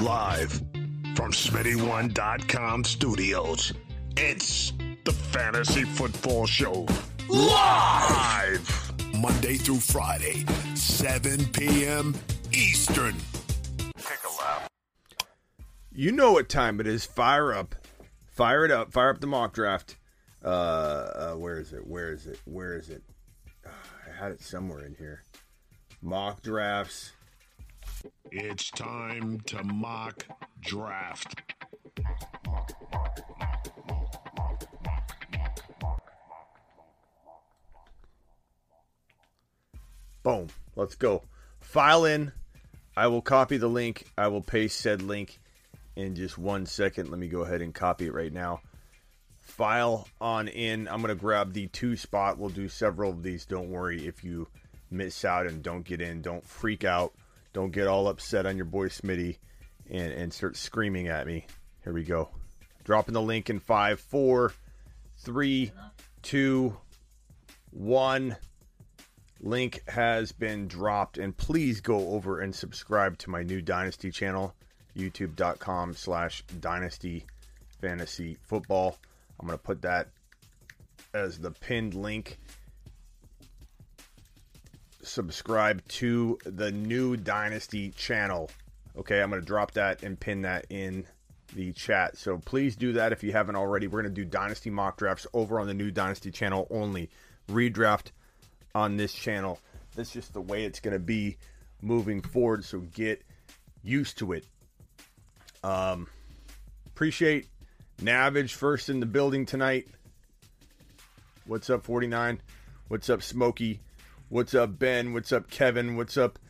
Live. From SmittyOne.com studios, it's the Fantasy Football Show. Live! Monday through Friday, 7 p.m. Eastern. You know what time it is. Fire up. Fire it up. Fire up the mock draft. Uh, uh where is it? Where is it? Where is it? Ah, I had it somewhere in here. Mock drafts. It's time to mock draft. Boom. Let's go. File in. I will copy the link. I will paste said link in just one second. Let me go ahead and copy it right now. File on in. I'm going to grab the two spot. We'll do several of these. Don't worry if you miss out and don't get in. Don't freak out. Don't get all upset on your boy Smitty and, and start screaming at me. Here we go. Dropping the link in five, four, three, two, one link has been dropped and please go over and subscribe to my new dynasty channel youtube.com slash dynasty fantasy football i'm going to put that as the pinned link subscribe to the new dynasty channel okay i'm going to drop that and pin that in the chat so please do that if you haven't already we're going to do dynasty mock drafts over on the new dynasty channel only redraft on this channel. That's just the way it's going to be moving forward. So get used to it. Um, appreciate Navage first in the building tonight. What's up, 49? What's up, Smokey? What's up, Ben? What's up, Kevin? What's up,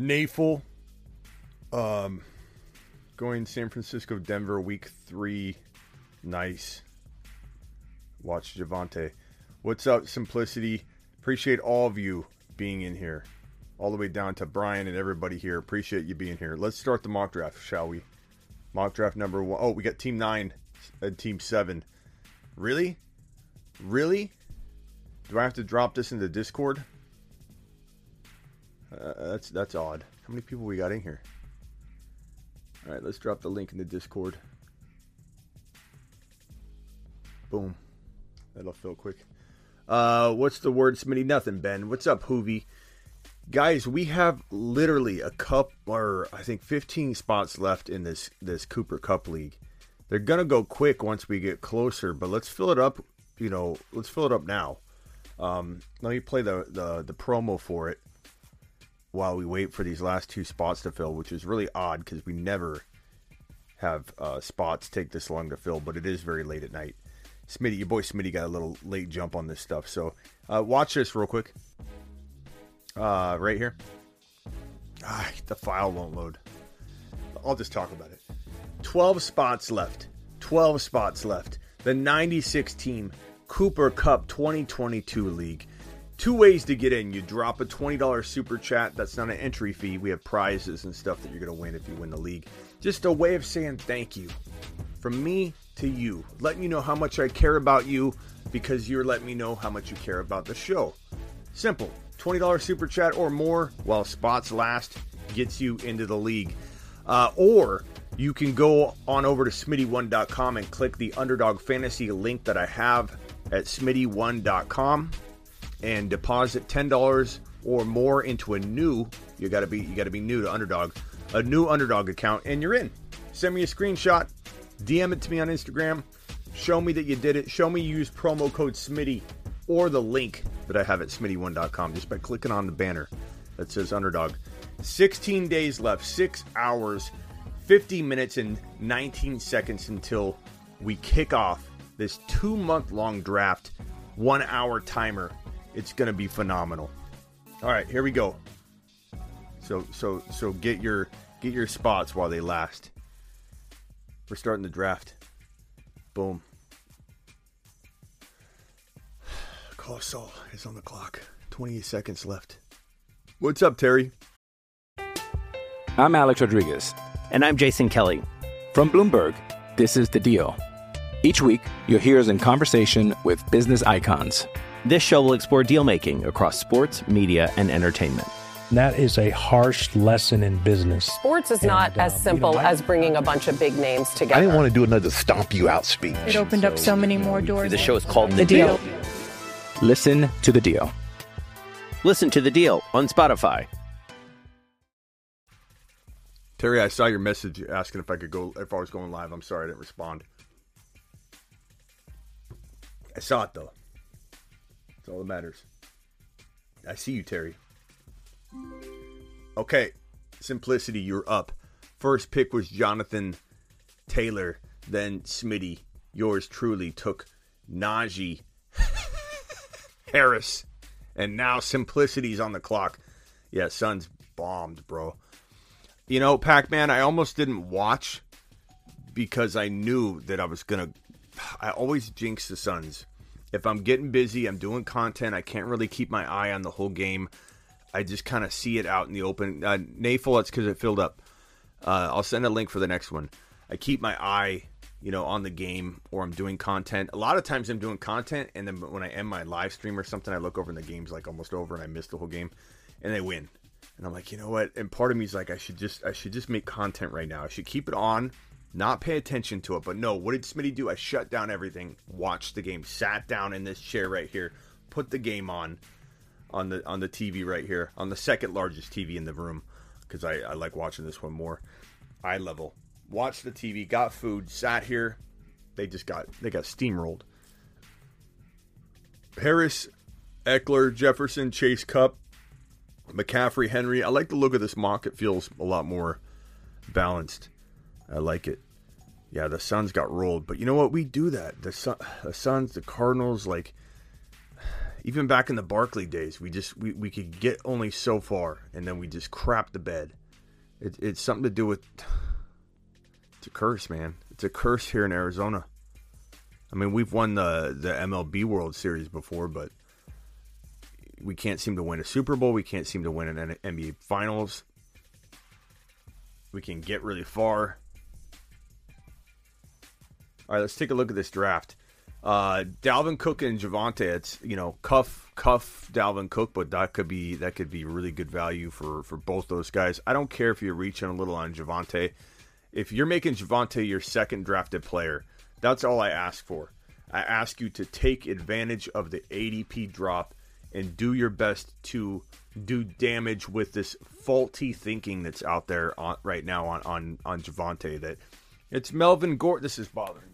Nafel? Um, going San Francisco, Denver, week three. Nice. Watch Javonte. What's up, Simplicity? Appreciate all of you being in here. All the way down to Brian and everybody here. Appreciate you being here. Let's start the mock draft, shall we? Mock draft number one. Oh, we got team nine and team seven. Really? Really? Do I have to drop this into Discord? Uh, that's that's odd. How many people we got in here? All right, let's drop the link in the Discord. Boom. That'll fill quick. Uh, what's the word, Smitty? Nothing, Ben. What's up, Hoovy? Guys, we have literally a cup, or I think 15 spots left in this this Cooper Cup League. They're gonna go quick once we get closer, but let's fill it up. You know, let's fill it up now. Um, let me play the, the the promo for it while we wait for these last two spots to fill, which is really odd because we never have uh, spots take this long to fill, but it is very late at night. Smitty, your boy Smitty got a little late jump on this stuff. So uh, watch this real quick. Uh, right here. Ah, the file won't load. I'll just talk about it. 12 spots left. 12 spots left. The 96 team Cooper Cup 2022 League. Two ways to get in. You drop a $20 super chat. That's not an entry fee. We have prizes and stuff that you're going to win if you win the league. Just a way of saying thank you from me to you, letting you know how much I care about you because you're letting me know how much you care about the show. Simple. $20 super chat or more while spots last gets you into the league. Uh, or you can go on over to smitty1.com and click the underdog fantasy link that I have at smitty1.com and deposit $10 or more into a new you got to be you got to be new to underdog a new underdog account and you're in. Send me a screenshot dm it to me on instagram show me that you did it show me you use promo code smitty or the link that i have at smitty1.com just by clicking on the banner that says underdog. 16 days left 6 hours 50 minutes and 19 seconds until we kick off this two month long draft one hour timer it's going to be phenomenal all right here we go So so so get your get your spots while they last. We're starting the draft. Boom. Call Saul is on the clock. 28 seconds left. What's up, Terry? I'm Alex Rodriguez. And I'm Jason Kelly. From Bloomberg, this is The Deal. Each week, you'll hear us in conversation with business icons. This show will explore deal making across sports, media, and entertainment. That is a harsh lesson in business. Sports is not And, as um, you simple know, I- as bringing a bunch of big names together. I didn't want to do another stomp you out speech. It opened up so many more doors. The show is called The, The deal. Deal. Listen to The Deal. Listen to The Deal on Spotify. Terry, I saw your message asking if I could go if I was going live. I'm sorry I didn't respond. I saw it though. That's all that matters. I see you, Terry. Okay, simplicity, you're up. First pick was Jonathan Taylor. Then Smitty, yours truly, took Najee Harris. And now Simplicity's on the clock. Yeah, Sun's bombed, bro. You know, Pac Man, I almost didn't watch because I knew that I was gonna. I always jinx the Suns. If I'm getting busy, I'm doing content. I can't really keep my eye on the whole game. I just kind of see it out in the open. Uh, Nafel, it's because it filled up. Uh, I'll send a link for the next one. I keep my eye, you know, on the game, or I'm doing content. A lot of times I'm doing content, and then when I end my live stream or something, I look over and the game's like almost over, and I miss the whole game, and they win. And I'm like, you know what? And part of me is like, I should just, I should just make content right now. I should keep it on, not pay attention to it. But no, what did Smitty do? I shut down everything, watched the game, sat down in this chair right here, put the game on, on the on the TV right here, on the second largest TV in the room, because I, I like watching this one more. Eye level. Watched the TV, got food, sat here. They just got they got steamrolled. Harris, Ekeler, Jefferson, Chase Kupp, McCaffrey, Henry. I like the look of this mock. It feels a lot more balanced. I like it. Yeah, the Suns got rolled, but you know what? We do that. The Sun, the Suns, the Cardinals, like even back in the Barkley days, we just we, we could get only so far, and then we just crap the bed. It, it's something to do with it's a curse, man. It's a curse here in Arizona. I mean, we've won the the MLB World Series before, but we can't seem to win a Super Bowl. We can't seem to win an NBA Finals. We can get really far. All right, let's take a look at this draft. Uh, Dalvin Cook and Javonte. It's you know cuff cuff Dalvin Cook, but that could be that could be really good value for for both those guys. I don't care if you're reaching a little on Javonte. If you're making Javonte your second drafted player, that's all I ask for. I ask you to take advantage of the ADP drop and do your best to do damage with this faulty thinking that's out there on, right now on on on Javonte. That it's Melvin Gordon. This is bothering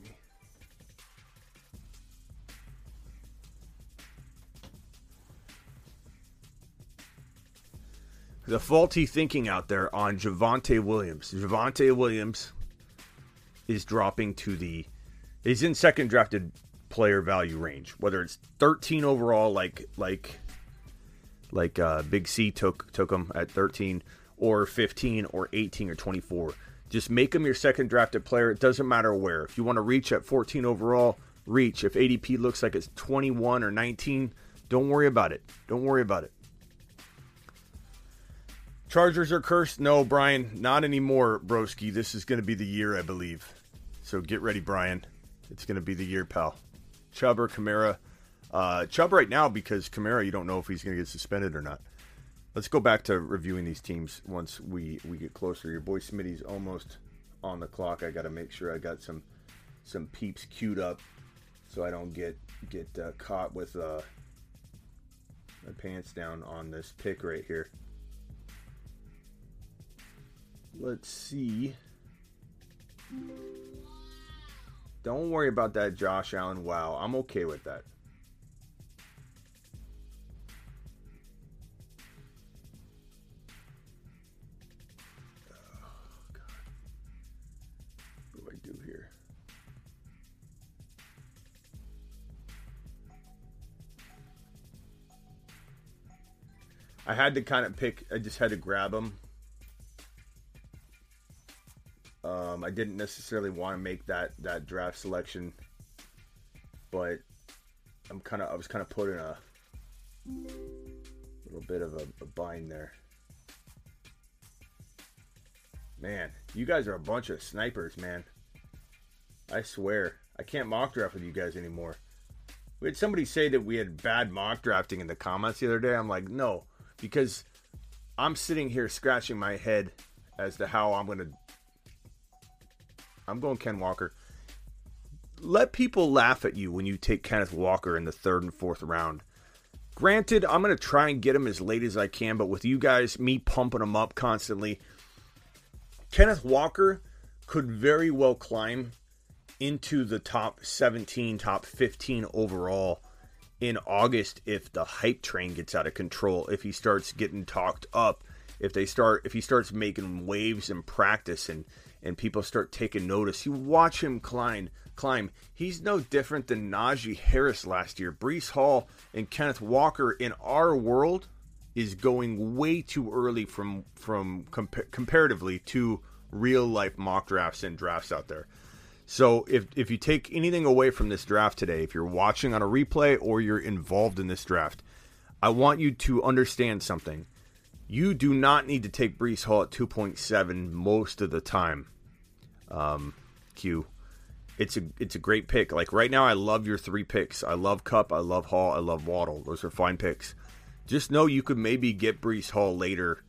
The faulty thinking out there on Javonte Williams. Javonte Williams is dropping to the. He's in second drafted player value range, whether it's 13 overall, like like like uh, Big C took took him at 13, or 15, or 18, or 24. Just make him your second drafted player. It doesn't matter where. If you want to reach at 14 overall, reach. If ADP looks like it's 21 or 19, don't worry about it. Don't worry about it. Chargers are cursed? No, Brian, not anymore, broski. This is going to be the year, I believe. So get ready, Brian. It's going to be the year, pal. Chubb or Kamara. Uh, Chubb right now because Kamara, you don't know if he's going to get suspended or not. Let's go back to reviewing these teams once we, we get closer. Your boy Smitty's almost on the clock. I got to make sure I got some some peeps queued up so I don't get get uh, caught with uh, my pants down on this pick right here. Let's see. Don't worry about that, Josh Allen. Wow, I'm okay with that. Oh, What do I do here? I had to kind of pick. I just had to grab them Um, I didn't necessarily want to make that that draft selection, but I'm kind of I was kind of put in a little bit of a, a bind there. Man, you guys are a bunch of snipers, man. I swear, I can't mock draft with you guys anymore. We had somebody say that we had bad mock drafting in the comments the other day. I'm like, no, because I'm sitting here scratching my head as to how I'm going to. I'm going Ken Walker. Let people laugh at you when you take Kenneth Walker in the third and fourth round. Granted, I'm going to try and get him as late as I can, but with you guys, me pumping him up constantly, Kenneth Walker could very well climb into the top 17, top 15 overall in August if the hype train gets out of control, if he starts getting talked up, if they start if he starts making waves in practice and and people start taking notice. You watch him climb climb. He's no different than Najee Harris last year. Breece Hall and Kenneth Walker in our world is going way too early from from compa- comparatively to real life mock drafts and drafts out there. So if if you take anything away from this draft today, if you're watching on a replay or you're involved in this draft, I want you to understand something. You do not need to take Breece Hall at 2.7 most of the time. Um, Q. It's a it's a great pick. Like right now, I love your three picks. I love Kupp. I love Hall. I love Waddle. Those are fine picks. Just know you could maybe get Breece Hall later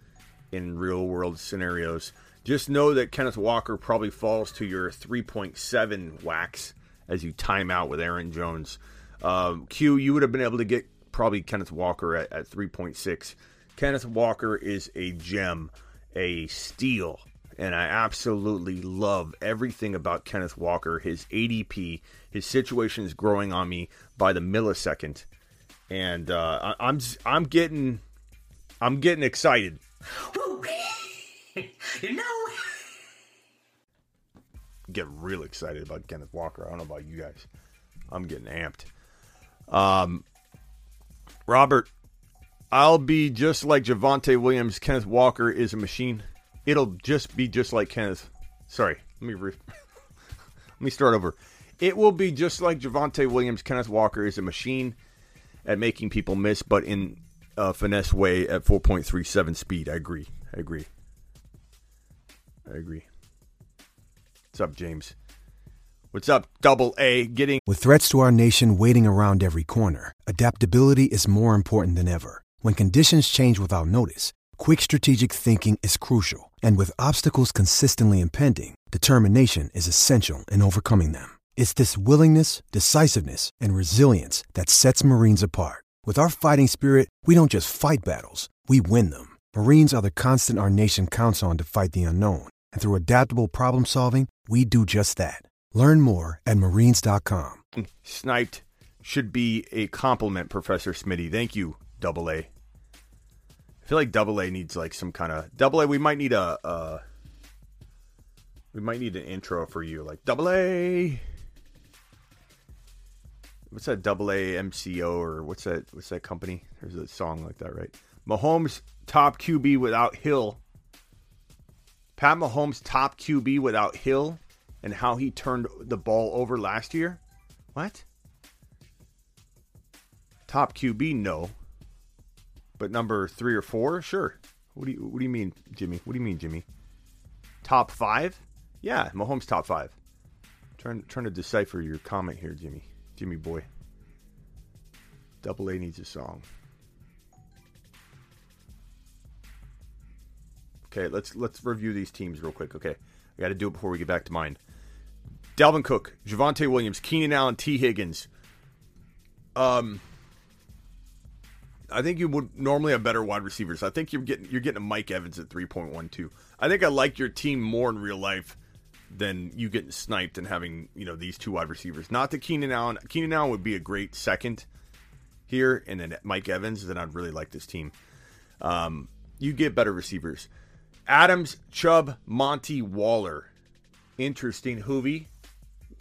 in real world scenarios. Just know that Kenneth Walker probably falls to your 3.7 wax as you time out with Aaron Jones. Um, Q, you would have been able to get probably Kenneth Walker at, at 3.6. Kenneth Walker is a gem, a steal, and I absolutely love everything about Kenneth Walker. His ADP, his situation is growing on me by the millisecond, and uh, I, I'm I'm getting I'm getting excited. you know. Get real excited about Kenneth Walker. I don't know about you guys. I'm getting amped. Um, Robert, I'll be just like Javonte Williams. Kenneth Walker is a machine. It'll just be just like Kenneth. Sorry, let me re- let me start over. It will be just like Javonte Williams. Kenneth Walker is a machine at making people miss, but in a finesse way at 4.37 speed. I agree. I agree. I agree. What's up, James? What's up, Double A? Getting With threats to our nation waiting around every corner, adaptability is more important than ever. When conditions change without notice, quick strategic thinking is crucial. And with obstacles consistently impending, determination is essential in overcoming them. It's this willingness, decisiveness, and resilience that sets Marines apart. With our fighting spirit, we don't just fight battles, we win them. Marines are the constant our nation counts on to fight the unknown. And through adaptable problem solving, we do just that. Learn more at marines.com. sniped should be a compliment, Professor Smitty. Thank you, Double A. I feel like Double A needs like some kind of Double A. We might need a uh, we might need an intro for you, like Double A. What's that Double A MCO or what's that? What's that company? There's a song like that, right? Mahomes top QB without Hill. Pat Mahomes top QB without Hill and how he turned the ball over last year? What? Top QB, no. But number three or four, sure. What do you What do you mean, Jimmy? What do you mean, Jimmy? Top five? Yeah, Mahomes top five. Trying trying to decipher your comment here, Jimmy. Jimmy boy. Double A needs a song. Okay, let's let's review these teams real quick. Okay, I got to do it before we get back to mine. Dalvin Cook, Javonte Williams, Keenan Allen, Tee Higgins. Um, I think you would normally have better wide receivers. I think you're getting you're getting a Mike Evans at three point one two. I think I like your team more in real life than you getting sniped and having you know these two wide receivers. Not that Keenan Allen. Keenan Allen would be a great second here, and then Mike Evans. Then I'd really like this team. Um, you get better receivers. Adams, Chubb, Monty, Waller. Interesting. Hoovy,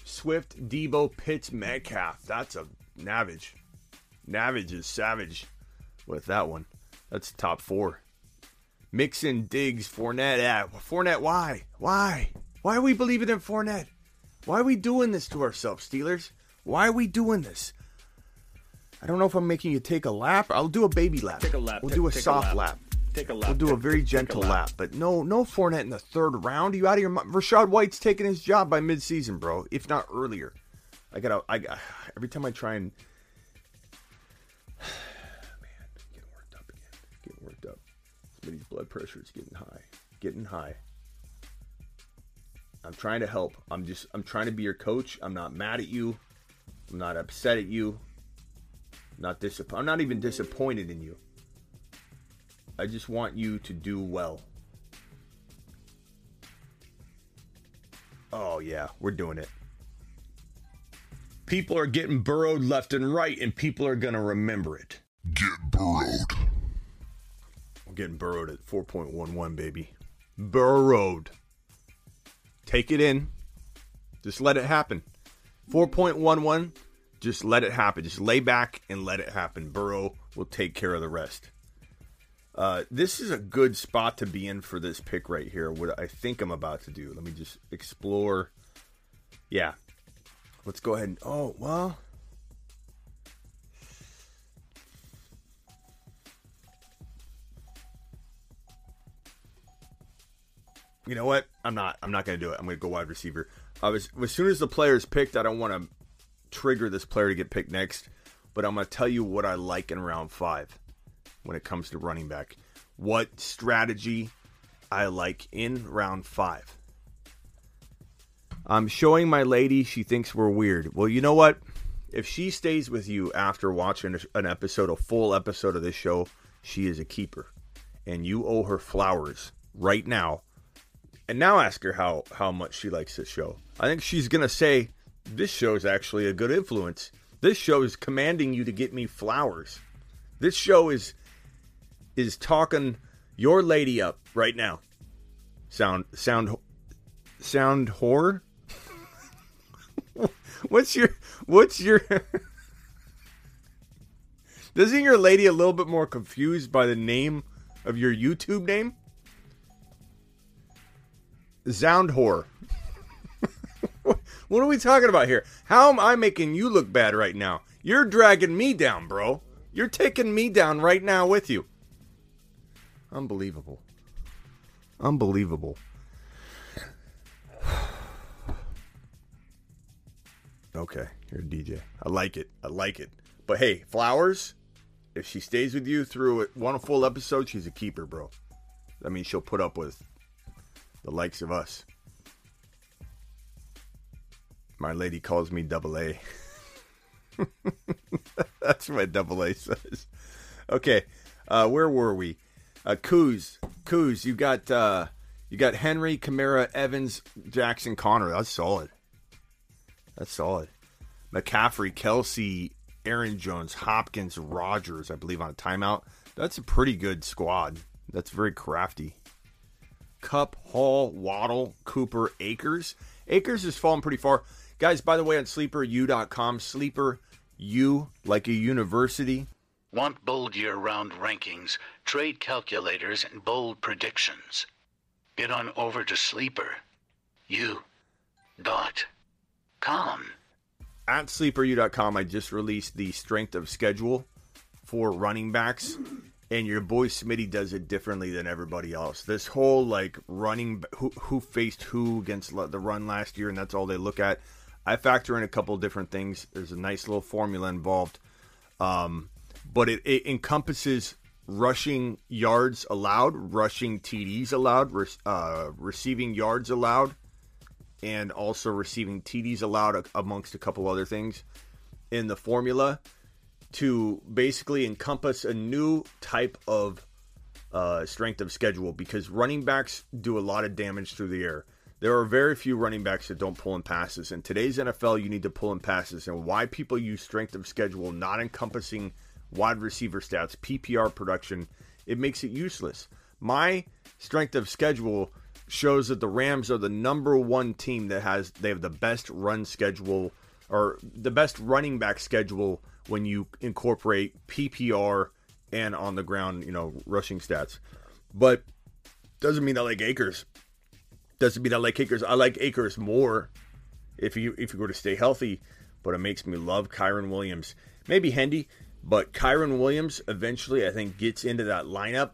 Swift, Deebo, Pitts, Metcalf. That's a Navage. Navage is savage with that one. That's top four. Mixon, Diggs, Fournette. Ah, Fournette, why? Why? Why are we believing in Fournette? Why are we doing this to ourselves, Steelers? Why are we doing this? I don't know if I'm making you take a lap. I'll do a baby lap. Take a lap. We'll Take- do a take a soft lap. lap. Take a lap. We'll do a very take a gentle lap. lap. But no, no Fournette in the third round. you out of your mind? Rachaad White's taking his job by midseason, bro. If not earlier. I gotta. I got every time I try and. Smitty's blood pressure is getting high. Getting high. I'm trying to help. I'm just. I'm trying to be your coach. I'm not mad at you. I'm not upset at you. Not disappointed. I'm not even disappointed in you. I just want you to do well. Oh yeah, we're doing it. People are getting burrowed left and right, and people are gonna remember it. Get burrowed. Getting burrowed at 4.11, baby. Burrowed. Take it in. Just let it happen. 4.11. Just let it happen. Just lay back and let it happen. Burrow will take care of the rest. Uh, this is a good spot to be in for this pick right here. What I think I'm about to do. Let me just explore. Yeah. Let's go ahead and. Oh, well. You know what? I'm not. I'm not going to do it. I'm going to go wide receiver. I was as soon as the player is picked, I don't want to trigger this player to get picked next. But I'm going to tell you what I like in round five when it comes to running back. What strategy I like in round five. I'm showing my lady. She thinks we're weird. Well, you know what? If she stays with you after watching an episode, a full episode of this show, she is a keeper, and you owe her flowers right now and now ask her how how much she likes this show. I think she's gonna say this show is actually a good influence. This show is commanding you to get me flowers. This show is is talking your lady up right now. Sound sound sound horror. what's your what's your Doesn't your lady a little bit more confused by the name of your YouTube name? Zound whore. what are we talking about here? How am I making you look bad right now? You're dragging me down, bro. You're taking me down right now with you. Unbelievable. Unbelievable. Okay, you're a DJ. I like it. I like it. But hey, Flowers, if she stays with you through one full episode, she's a keeper, bro. That means she'll put up with the likes of us. My lady calls me double A. That's what double A says. Okay, uh, where were we? Uh, Coos, Coos, you got uh, you got Henry, Kamara, Evans, Jackson, Connor. That's solid. That's solid. McCaffrey, Kelce, Aaron Jones, Hopkins, Rodgers. I believe on a timeout. That's a pretty good squad. That's very crafty. Kupp, Hall, Waddle, Cooper, Akers. Akers has fallen pretty far. Guys, by the way, on sleeperu.com, sleeper U, like a university. Want bold year round rankings, trade calculators, and bold predictions? Get on over to Sleeper. U. Dot. Com. At sleeperu.com, I just released the strength of schedule for running backs and your boy Smitty does it differently than everybody else. This whole like running who who faced who against the run last year, and that's all they look at. I factor in a couple different things. There's a nice little formula involved, um, but it, it, encompasses rushing yards allowed, rushing TDs allowed, uh, receiving yards allowed, and also receiving TDs allowed amongst a couple other things in the formula to basically encompass a new type of uh, strength of schedule because running backs do a lot of damage through the air. There are very few running backs that don't pull in passes. In today's NFL, you need to pull in passes. And why people use strength of schedule, not encompassing wide receiver stats, PPR production, it makes it useless. My strength of schedule shows that the Rams are the number one team that has they have the best run schedule or the best running back schedule when you incorporate PPR and on the ground, you know, rushing stats. But doesn't mean I like Akers. Doesn't mean I like Akers. I like Akers more if you if you were to stay healthy, but it makes me love Kyren Williams. Maybe Hendy, but Kyren Williams eventually I think gets into that lineup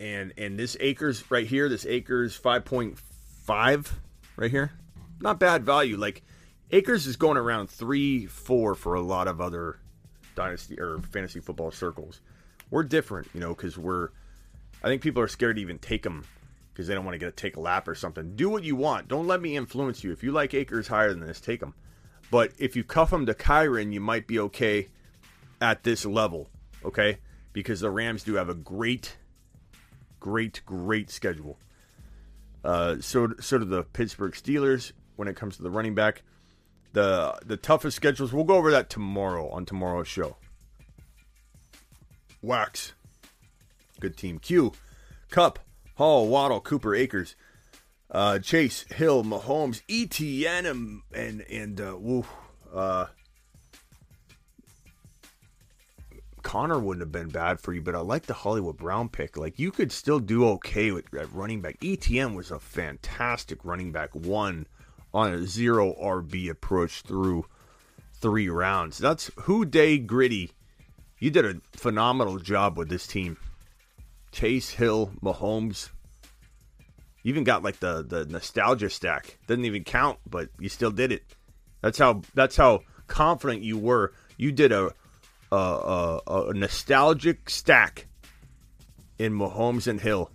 and and this Akers right here, this Akers 5.5 right here. Not bad value. Like Akers is going around 3 4 for a lot of other dynasty or fantasy football circles. We're different, you know, cuz we're I think people are scared to even take him because they don't want to get a take a lap or something. Do what you want. Don't let me influence you. If you like Akers higher than this, take him. But if you cuff him to Kyren, you might be okay at this level, okay? Because the Rams do have a great, great, great schedule. Uh, so, so do the Pittsburgh Steelers when it comes to the running back. The the toughest schedules. We'll go over that tomorrow on tomorrow's show. Wax, good team. Q, Kupp, Hall, Waddle, Cooper, Akers, uh, Chase, Hill, Mahomes, ETN, and and, and uh, woo, uh, Connor wouldn't have been bad for you, but I like the Hollywood Brown pick. Like you could still do okay with running back. ETN was a fantastic running back. One on a zero RB approach through three rounds. That's who day gritty. You did a phenomenal job with this team. Chase Hill, Mahomes. You even got like the the nostalgia stack. Doesn't even count, but you still did it. That's how that's how confident you were. You did a a, a, a nostalgic stack in Mahomes and Hill,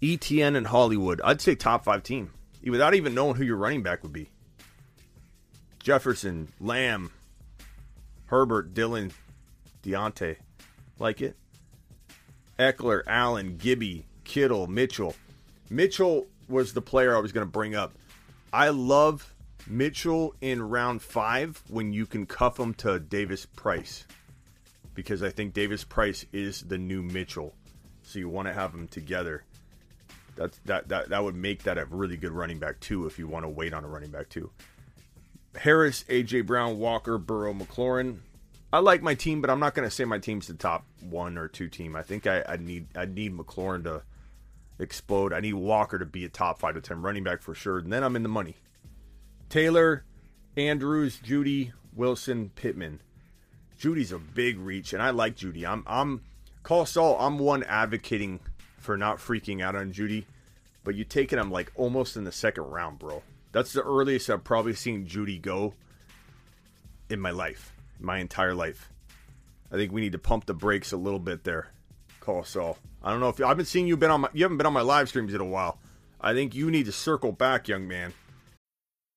ETN and Hollywood. I'd say top five team without even knowing who your running back would be. Jefferson, Lamb, Herbert, Dillon, Deontay. Like it? Ekeler, Allen, Gibby, Kittle, Mitchell. Mitchell was the player I was going to bring up. I love Mitchell in round five when you can cuff him to Davis Price because I think Davis Price is the new Mitchell. So you want to have them together. That's that that that would make that a really good running back too if you want to wait on a running back too. Harris, AJ Brown, Walker, Burrow, McLaurin. I like my team, but I'm not going to say my team's the top one or two team. I think I, I need I need McLaurin to explode. I need Walker to be a top five to ten running back for sure, and then I'm in the money. Taylor, Andrews, Jeudy, Wilson, Pittman. Jeudy's a big reach, and I like Jeudy. I'm I'm call Saul. I'm one advocating for not freaking out on Jeudy, but you taking him like almost in the second round, bro. That's the earliest I've probably seen Jeudy go in my life, my entire life. I think we need to pump the brakes a little bit there. Call Saul. I don't know if I've been seeing you been on my you haven't been on my live streams in a while. I think you need to circle back, young man.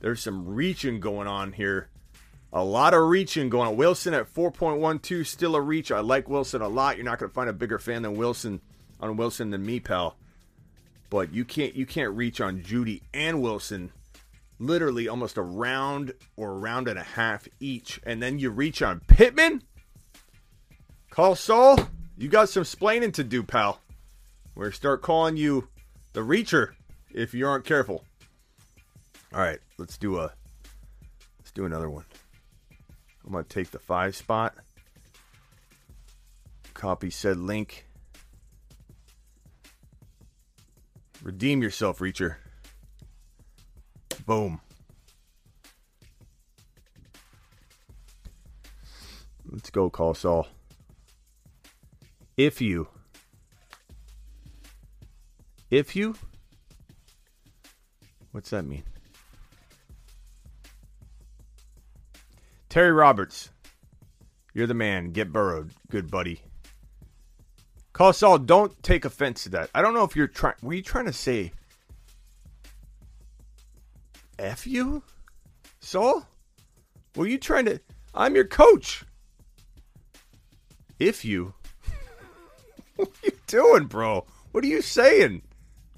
There's some reaching going on here. A lot of reaching going on. Wilson at 4.12, still a reach. I like Wilson a lot. You're not going to find a bigger fan than Wilson on Wilson than me, pal. But you can't you can't reach on Jeudy and Wilson literally almost a round or a round and a half each. And then you reach on Pittman. Call Saul. You got some splaining to do, pal. We're start calling you the reacher if you aren't careful. All right, let's do a let's do another one. I'm gonna take the five spot. Copy said link. Redeem yourself, Reacher. Boom. Let's go, call Saul. If you. If you. What's that mean? Terry Roberts, you're the man. Get burrowed, good buddy. Call Saul. Don't take offense to that. I don't know if you're trying. Were you trying to say "f you"? Saul? Were you trying to? I'm your coach. If you. what are you doing, bro? What are you saying?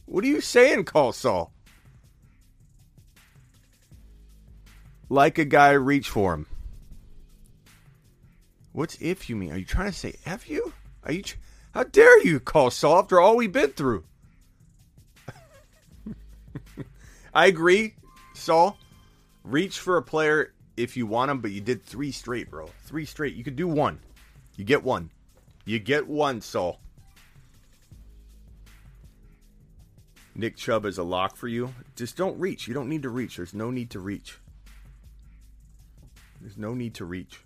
What are you saying, Call Saul? like a guy, reach for him. What's if you mean? Are you trying to say F you? Are you? Tr- How dare you call Saul after all we've been through? I agree, Saul. Reach for a player if you want him, but you did three straight, bro. Three straight. You could do one. You get one. You get one, Saul. Nick Chubb is a lock for you. Just don't reach. You don't need to reach. There's no need to reach. There's no need to reach.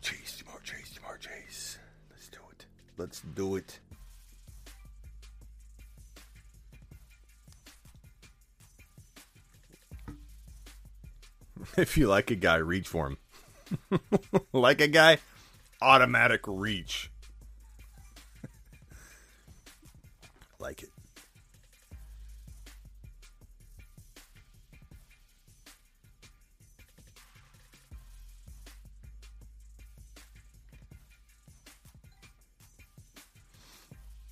Chase, Ja'Marr Chase, Ja'Marr Chase. Let's do it. Let's do it. if you like a guy, reach for him. like a guy, automatic reach. like it.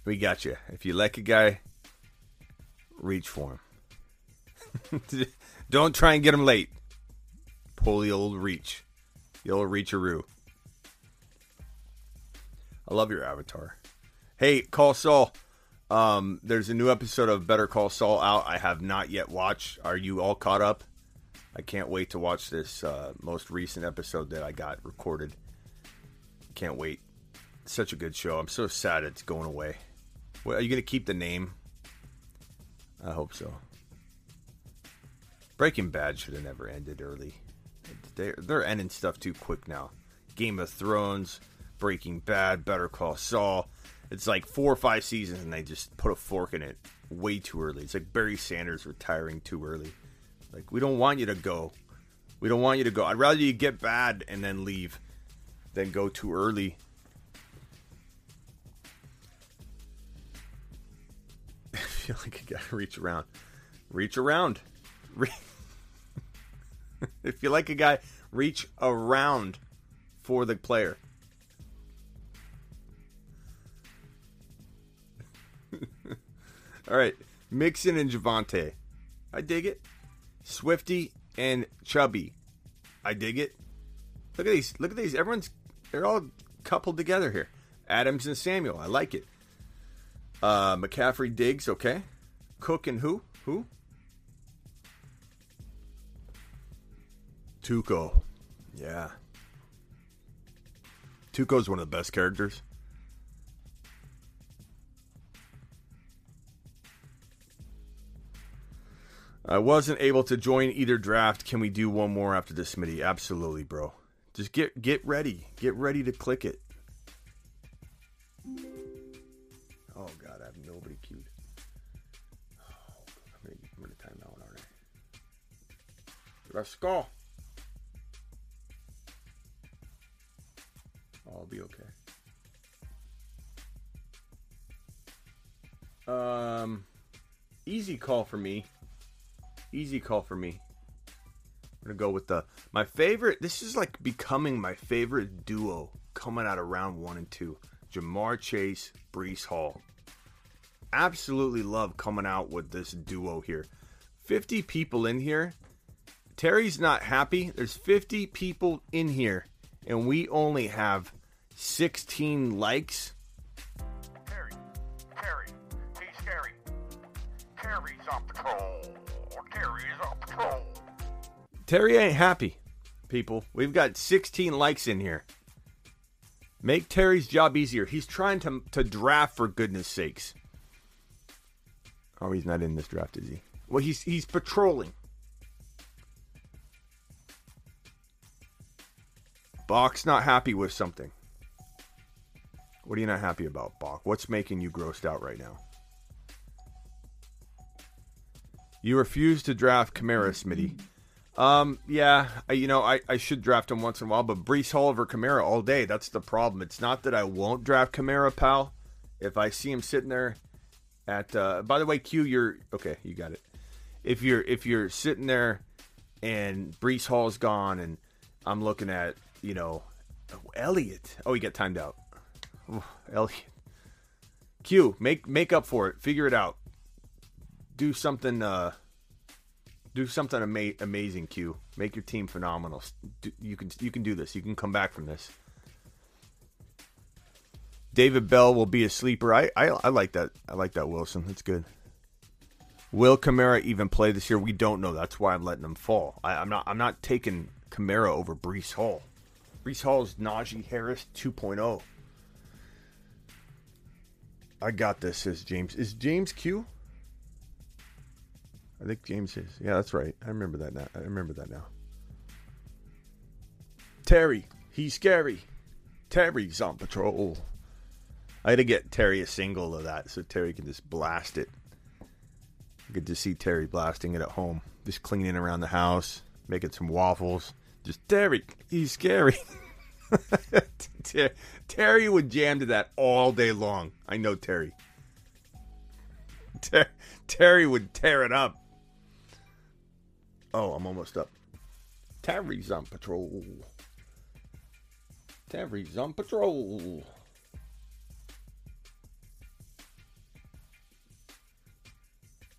We got you. If you like a guy, reach for him. Don't try and get him late. Pull the old reach. The old reacharoo. I love your avatar. Hey, Call Saul. Um, there's a new episode of Better Call Saul out. I have not yet watched. Are you all caught up? I can't wait to watch this uh, most recent episode that I got recorded. Can't wait. Such a good show. I'm so sad it's going away. Are you going to keep the name? I hope so. Breaking Bad should have never ended early. They're, they're ending stuff too quick now. Game of Thrones, Breaking Bad, Better Call Saul. It's like four or five seasons and they just put a fork in it way too early. It's like Barry Sanders retiring too early. Like, we don't want you to go. We don't want you to go. I'd rather you get bad and then leave than go too early. Feel like I gotta reach around. Reach around. Re- if you like a guy, reach around for the player. All right, Mixon and Javonte. I dig it. Swifty and Chubby. I dig it. Look at these. Look at these. Everyone's they're all coupled together here. Adams and Samuel. I like it. Uh, McCaffrey Diggs. Okay. Cook and who? Who? Tuco. Yeah. Tuco's one of the best characters. I wasn't able to join either draft. Can we do one more after this, Smitty? Absolutely, bro. Just get get ready. Get ready to click it. Let's go. I'll be okay. Um, easy call for me. Easy call for me. I'm gonna go with the my favorite. This is like becoming my favorite duo coming out of round one and two. Ja'Marr Chase, Breece Hall. Absolutely love coming out with this duo here. 50 people in here. Terry's not happy. There's 50 people in here, and we only have 16 likes. Terry, Terry, he's Terry. Terry's on patrol. Terry's on patrol. Terry ain't happy, people. We've got 16 likes in here. Make Terry's job easier. He's trying to, to draft for goodness sakes. Oh, he's not in this draft, is he? Well, he's he's patrolling. Bach's not happy with something. What are you not happy about, Bach? What's making you grossed out right now? You refuse to draft Kamara, Smitty. Um, yeah, I, you know, I, I should draft him once in a while, but Breece Hall over Kamara all day. That's the problem. It's not that I won't draft Kamara, pal. If I see him sitting there at, uh, by the way, Q, you're okay. You got it. If you're if you're sitting there and Breece Hall's gone, and I'm looking at, you know, Elliott. Oh, he got timed out. Oh, Elliott. Q, make make up for it. Figure it out. do something. Uh, do something ama- amazing, Q. Make your team phenomenal. Do, you can you can do this. You can come back from this. David Bell will be a sleeper. I, I I like that. I like that Wilson. That's good. Will Kamara even play this year? We don't know. That's why I'm letting him fall. I, I'm not. I'm not taking Kamara over Breece Hall. Breece Hall is Najee Harris 2.0. I got this. Says James. Is James Q? I think James is. Yeah, that's right. I remember that now. I remember that now. Terry, he's scary. Terry's on patrol. I had to get Terry a single of that so Terry can just blast it. Good to see Terry blasting it at home, just cleaning around the house, making some waffles. Just Terry, he's scary. Terry would jam to that all day long. I know Terry. Ter- Terry would tear it up. Oh, I'm almost up. Terry's on patrol. Terry's on patrol.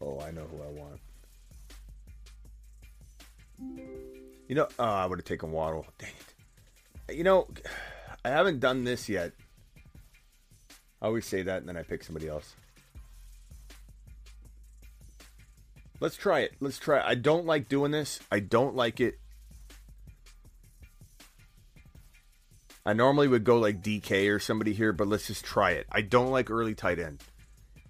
Oh, I know who I want. You know, oh, I would have taken Waddle. Dang it. You know, I haven't done this yet. I always say that and then I pick somebody else. Let's try it. Let's try. It. I don't like doing this. I don't like it. I normally would go like DK or somebody here, but let's just try it. I don't like early tight end.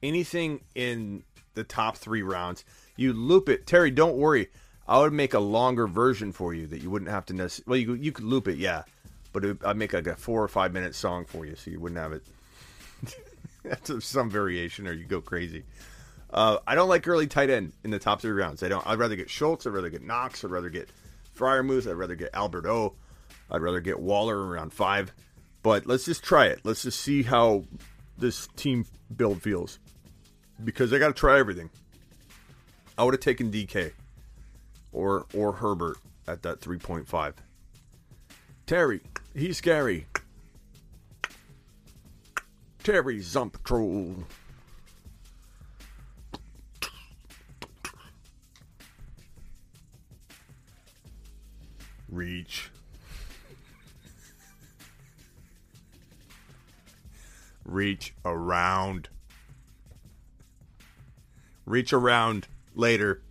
Anything in the top three rounds, you loop it. Terry, don't worry. I would make a longer version for you that you wouldn't have to necessarily. Well, you you could loop it, yeah, but it, I'd make like a four or five minute song for you, so you wouldn't have it. That's some variation, or you go crazy. Uh, I don't like early tight end in the top three rounds. I don't. I'd rather get Schultz. I'd rather get Knox. I'd rather get Freiermuth. I'd rather get Albert O. I'd rather get Waller around five. But let's just try it. Let's just see how this team build feels. Because I got to try everything. I would have taken DK or or Herbert at that 3.5. Terry, he's scary. Terry on patrol. Reach. Reach around. Reach around later.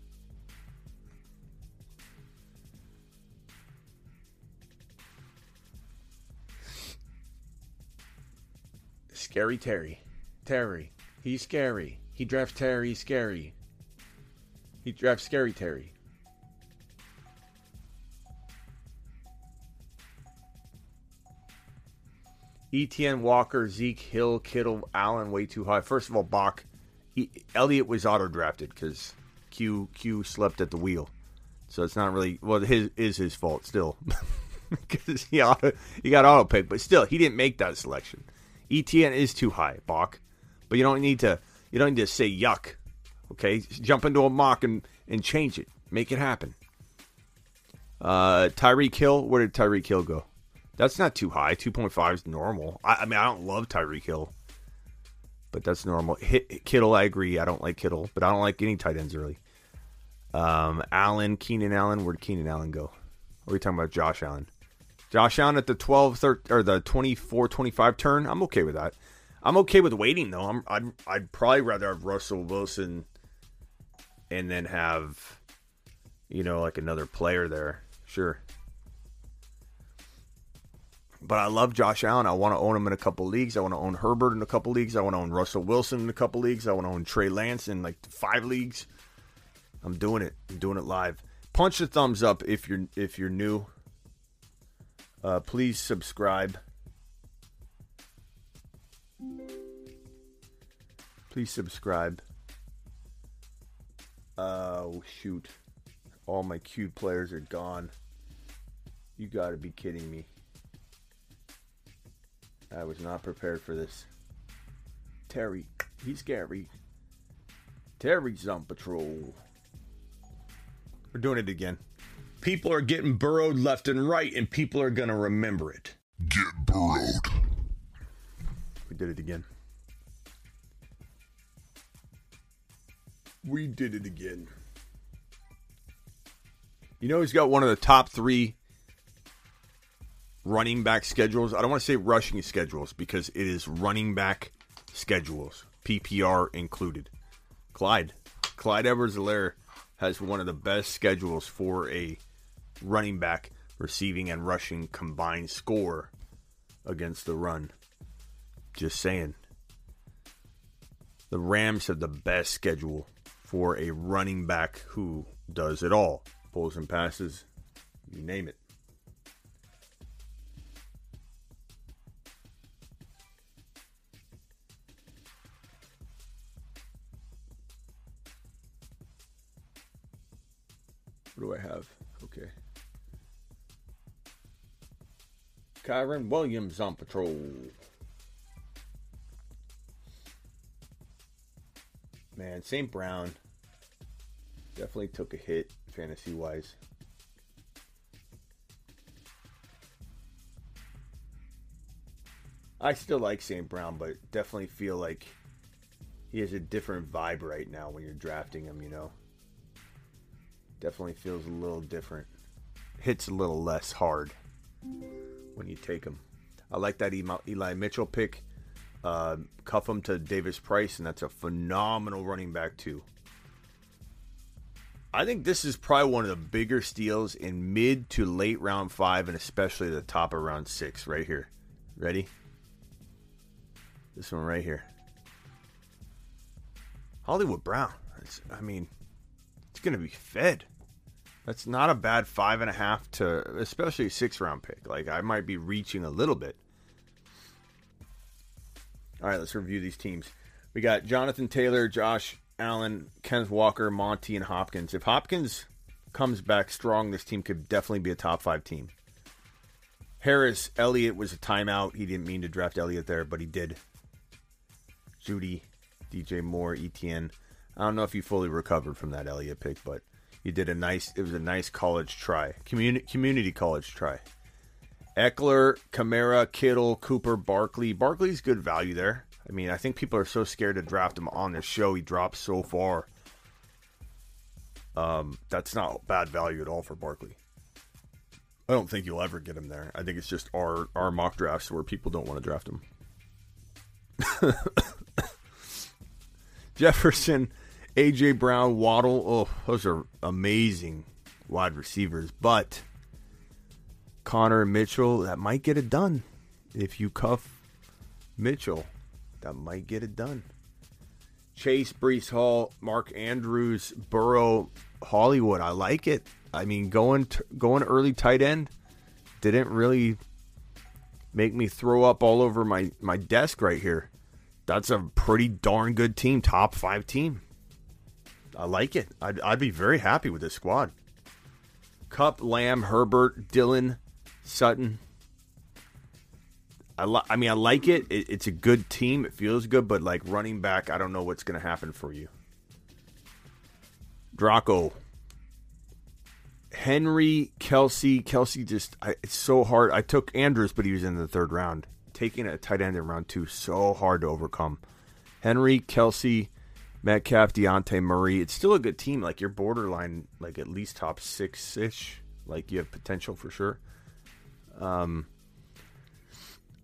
Scary Terry. Terry. He's scary. He drafts Terry scary. He drafts scary Terry. ETN Walker, Zeke Hill, Kittle, Allen way too high. First of all, Bach, he, Elliott was auto drafted because Q Q slept at the wheel, so it's not really well. His is his fault still because he auto he got auto pick, but still he didn't make that selection. ETN is too high, Bach, but you don't need to you don't need to say yuck. Okay, jump into a mock and and change it, make it happen. Uh, Tyreek Hill, where did Tyreek Hill go? That's not too high. 2.5 is normal. I, I mean, I don't love Tyreek Hill, but that's normal. Hit, Kittle, I agree. I don't like Kittle, but I don't like any tight ends really. Um, Allen, Keenan Allen. Where'd Keenan Allen go? Are we talking about Josh Allen? Josh Allen at the 12, 13, or the 24, 25 turn. I'm okay with that. I'm okay with waiting though. I'm, I'd, I'd probably rather have Russell Wilson and then have, you know, like another player there. Sure. But I love Josh Allen. I want to own him in a couple leagues. I want to own Herbert in a couple leagues. I want to own Russell Wilson in a couple leagues. I want to own Trey Lance in like five leagues. I'm doing it. I'm doing it live. Punch the thumbs up if you're if you're new. Uh, please subscribe. Please subscribe. Oh shoot! All my cute players are gone. You got to be kidding me. I was not prepared for this. Terry, he's scary. Terry's on patrol. We're doing it again. People are getting burrowed left and right, and people are going to remember it. Get burrowed. We did it again. We did it again. You know, he's got one of the top three running back schedules. I don't want to say rushing schedules because it is running back schedules, PPR included. Clyde. Clyde Edwards-Helaire has one of the best schedules for a running back receiving and rushing combined score against the run. Just saying. The Rams have the best schedule for a running back who does it all pulls and passes, you name it. What do I have? Kyren Williams on patrol. Man, St. Brown definitely took a hit fantasy wise. I still like St. Brown, but definitely feel like he has a different vibe right now when you're drafting him, you know. Definitely feels a little different. Hits a little less hard when you take him. I like that Eli Mitchell pick. Uh, cuff him to Davis Price, and that's a phenomenal running back, too. I think this is probably one of the bigger steals in mid to late round five, and especially the top of round six, right here. Ready? This one right here. Hollywood Brown. It's, I mean, it's going to be fed. That's not a bad five and a half to, especially six round pick. Like, I might be reaching a little bit. All right, let's review these teams. We got Jonathan Taylor, Josh Allen, Kenneth Walker, Monty, and Hopkins. If Hopkins comes back strong, this team could definitely be a top five team. Harris, Elliott was a timeout. He didn't mean to draft Elliott there, but he did. Jeudy, DJ Moore, ETN. I don't know if you fully recovered from that Elliott pick, but you did a nice. It was a nice college try, community community college try. Ekeler, Kamara, Kittle, Cooper, Barkley. Barkley's good value there. I mean, I think people are so scared to draft him on this show. He drops so far. Um, that's not bad value at all for Barkley. I don't think you'll ever get him there. I think it's just our our mock drafts where people don't want to draft him. Jefferson, AJ Brown, Waddle. Oh, those are amazing wide receivers. But Conner Mitchell, that might get it done if you cuff Mitchell that might get it done. Chase, Breece Hall, Mark Andrews, Burrow, Hollywood. I like it. I mean, going t- going early tight end didn't really make me throw up all over my my desk right here. That's a pretty darn good team, top five team. I like it. I'd, I'd be very happy with this squad. Kupp, Lamb, Herbert, Dillon, Sutton, I, li- I mean, I like it. it. It's a good team. It feels good, but like running back, I don't know what's going to happen for you. Draco, Henry, Kelce. Kelce just I, it's so hard. I took Andrews, but he was in the third round. Taking a tight end in round two, so hard to overcome. Henry, Kelce, Metcalf, Diontae Murray. It's still a good team. Like you're borderline, like at least top six ish. Like you have potential for sure. Um,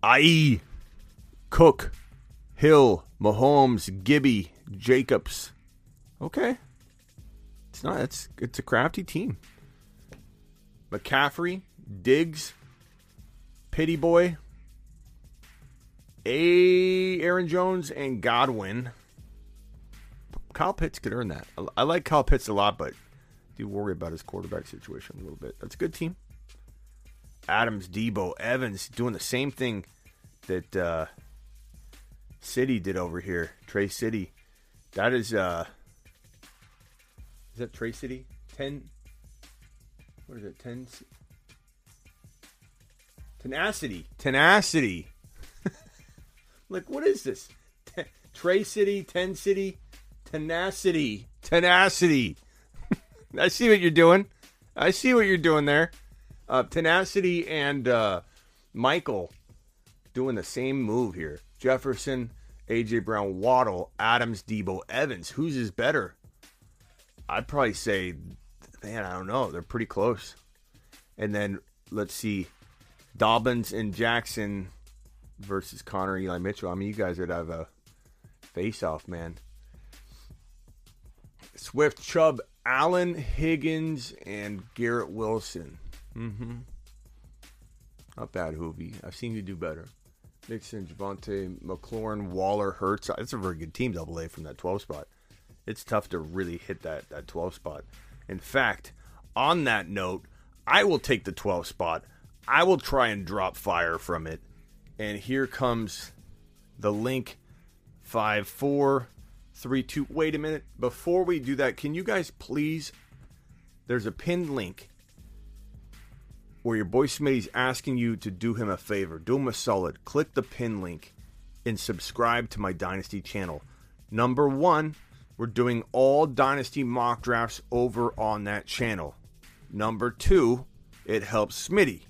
I.E. Cook, Hill, Mahomes, Gibby, Jacobs. Okay. It's not it's it's a crafty team. McCaffrey, Diggs, Pity Boy, A Aaron Jones, and Godwin. Kyle Pitts could earn that. I like Kyle Pitts a lot, but do worry about his quarterback situation a little bit. That's a good team. Adams, Deebo, Evans doing the same thing that uh, City did over here. Trey City. That is uh Is that Trey City? 10 What is it? 10 Tenacity. Tenacity. like what is this? T- Trey City, 10 City, Tenacity. Tenacity. I see what you're doing. I see what you're doing there. Uh, Tenacity and uh, Michael doing the same move here. Jefferson, AJ Brown, Waddle, Adams, Deebo, Evans. Whose is better? I'd probably say, man, I don't know. They're pretty close. And then let's see, Dobbins and Jackson versus Conner Eli Mitchell. I mean, you guys would have a face off, man. Swift, Chubb, Allen, Higgins, and Garrett Wilson. Mm-hmm. Not bad, Hoovy. I've seen you do better. Mixon, Javonte, McLaurin, Waller, Hurts. It's a very good team, double A from that 12 spot. It's tough to really hit that, that 12 spot. In fact, on that note, I will take the 12 spot. I will try and drop fire from it. And here comes the link 5432. Wait a minute. Before we do that, can you guys please? There's a pinned link where your boy Smitty's asking you to do him a favor. Do him a solid. Click the pin link and subscribe to my Dynasty channel. Number one, we're doing all Dynasty mock drafts over on that channel. Number two, it helps Smitty.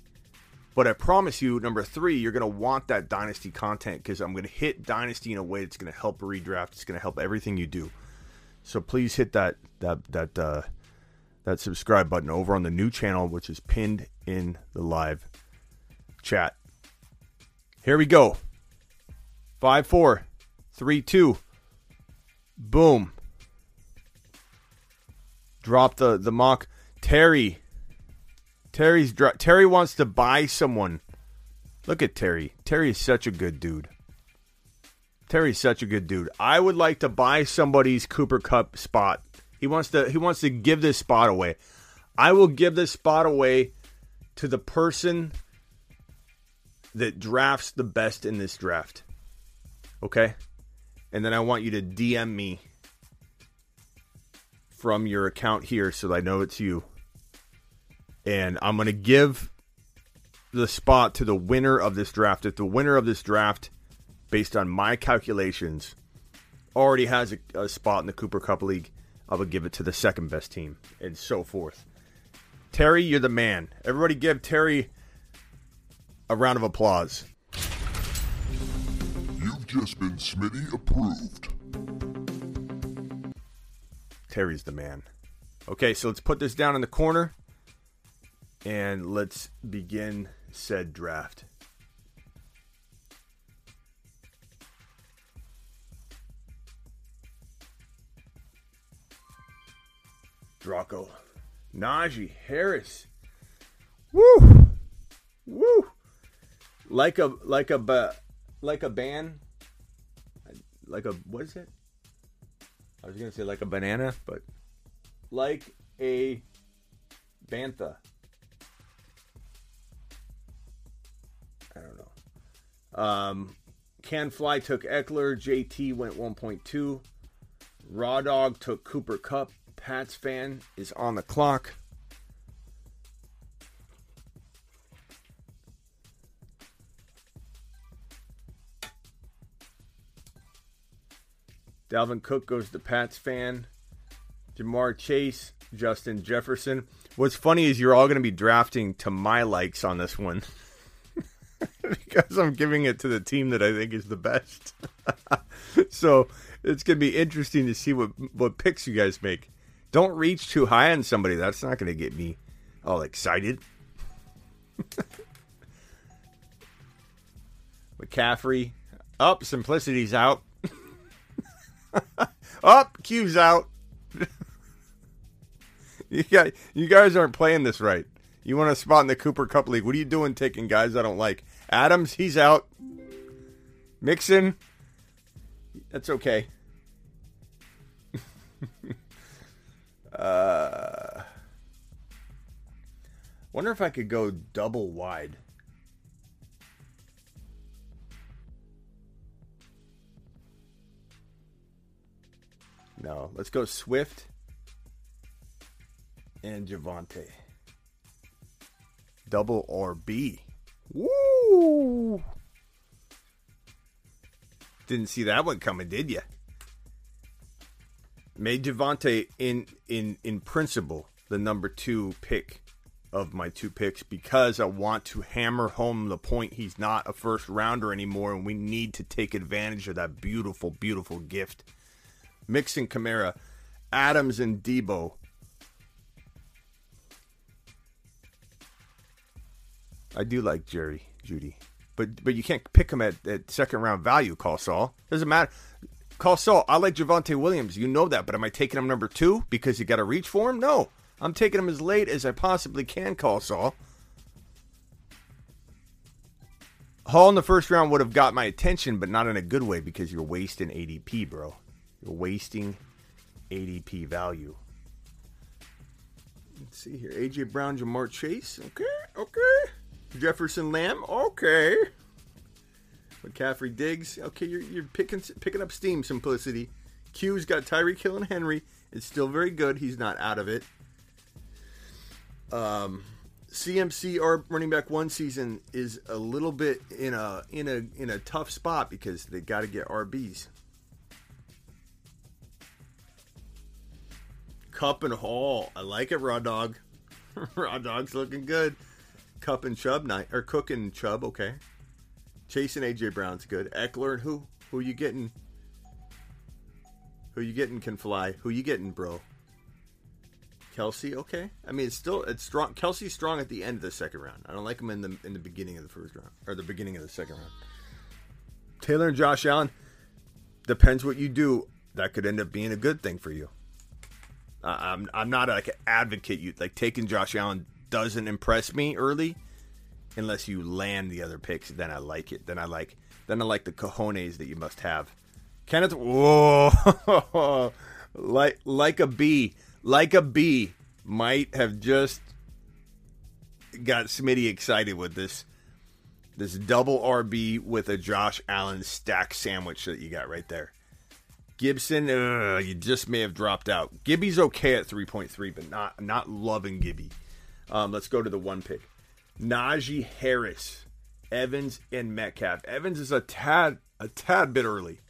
But I promise you, number three, you're going to want that Dynasty content because I'm going to hit Dynasty in a way that's going to help redraft. It's going to help everything you do. So please hit that that that uh, that subscribe button over on the new channel, which is pinned in the live chat. Here we go. Five, four, three, two. Boom. Drop the the mock. Terry. Terry's dro- Terry wants to buy someone. Look at Terry. Terry is such a good dude. Terry's such a good dude. I would like to buy somebody's Cooper Cup spot. He wants to he wants to give this spot away. I will give this spot away to the person that drafts the best in this draft. Okay? And then I want you to DM me from your account here so I know it's you. And I'm going to give the spot to the winner of this draft. If the winner of this draft, based on my calculations, already has a, a spot in the Cooper Cup League, I would give it to the second best team, and so forth. Terry, you're the man. Everybody give Terry a round of applause. You've just been Smitty approved. Terry's the man. Okay, so let's put this down in the corner and let's begin said draft. Draco, Najee Harris. Woo! Woo! Like a like a like a ban. Like a what is it? I was gonna say like a banana, but like a bantha. Um, Can Fly took Ekeler. JT went 1.2. Raw Dog took Cooper Kupp. Pats fan is on the clock. Dalvin Cook goes to Pats fan. Ja'Marr Chase, Justin Jefferson. What's funny is you're all going to be drafting to my likes on this one because I'm giving it to the team that I think is the best. so it's going to be interesting to see what what picks you guys make. Don't reach too high on somebody. That's not going to get me all excited. McCaffrey. Up, simplicity's out. Up, Q's out. you guys, you guys aren't playing this right. You want a spot in the Cooper Cup League. What are you doing taking guys I don't like? Adams, he's out. Mixon, that's okay. uh, wonder if I could go double wide. No, let's go Swift and Javonte. Double RB. Woo! Didn't see that one coming, did you? Made Javonte in in in principle the number two pick of my two picks because I want to hammer home the point he's not a first rounder anymore, and we need to take advantage of that beautiful, beautiful gift. Mixon Kamara. Adams and Deebo. I do like Jerry Jeudy, but but you can't pick him at, at second round value. Call Saul doesn't matter. Call Saul. I like Javonte Williams. You know that, but am I taking him number two because you got to reach for him? No, I'm taking him as late as I possibly can. Call Saul. Hall in the first round would have got my attention, but not in a good way because you're wasting ADP, bro. You're wasting ADP value. Let's see here. AJ Brown, Ja'Marr Chase. Okay, okay. Jefferson Lamb. Okay. McCaffrey Diggs. Okay, you're, you're picking picking up steam. Simplicity. Q's got Tyreek Hill and Henry. It's still very good. He's not out of it. Um, CMC our running back one season is a little bit in a in a in a tough spot because they got to get RBs. Kupp and Hall, I like it. Raw dog, raw dog's looking good. Kupp and Chubb, night or Cook and Chubb, okay. Chasing AJ Brown's good. Ekeler and who? Who you getting? Who you getting can fly. Who you getting, bro? Kelce, okay. I mean, it's still it's strong. Kelce's strong at the end of the second round. I don't like him in the in the beginning of the first round or the beginning of the second round. Taylor and Josh Allen depends what you do. That could end up being a good thing for you. Uh, I'm I'm not like an advocate. You like taking Josh Allen doesn't impress me early, unless you land the other picks. Then I like it. Then I like then I like the cojones that you must have. Kenneth, whoa, like like a bee like a bee, might have just got Smitty excited with this this double RB with a Josh Allen stack sandwich that you got right there. Gibson, uh, you just may have dropped out. Gibby's okay at 3.3, but not not loving Gibby. Um, let's go to the one pick. Najee Harris, Evans, and Metcalf. Evans is a tad a tad bit early,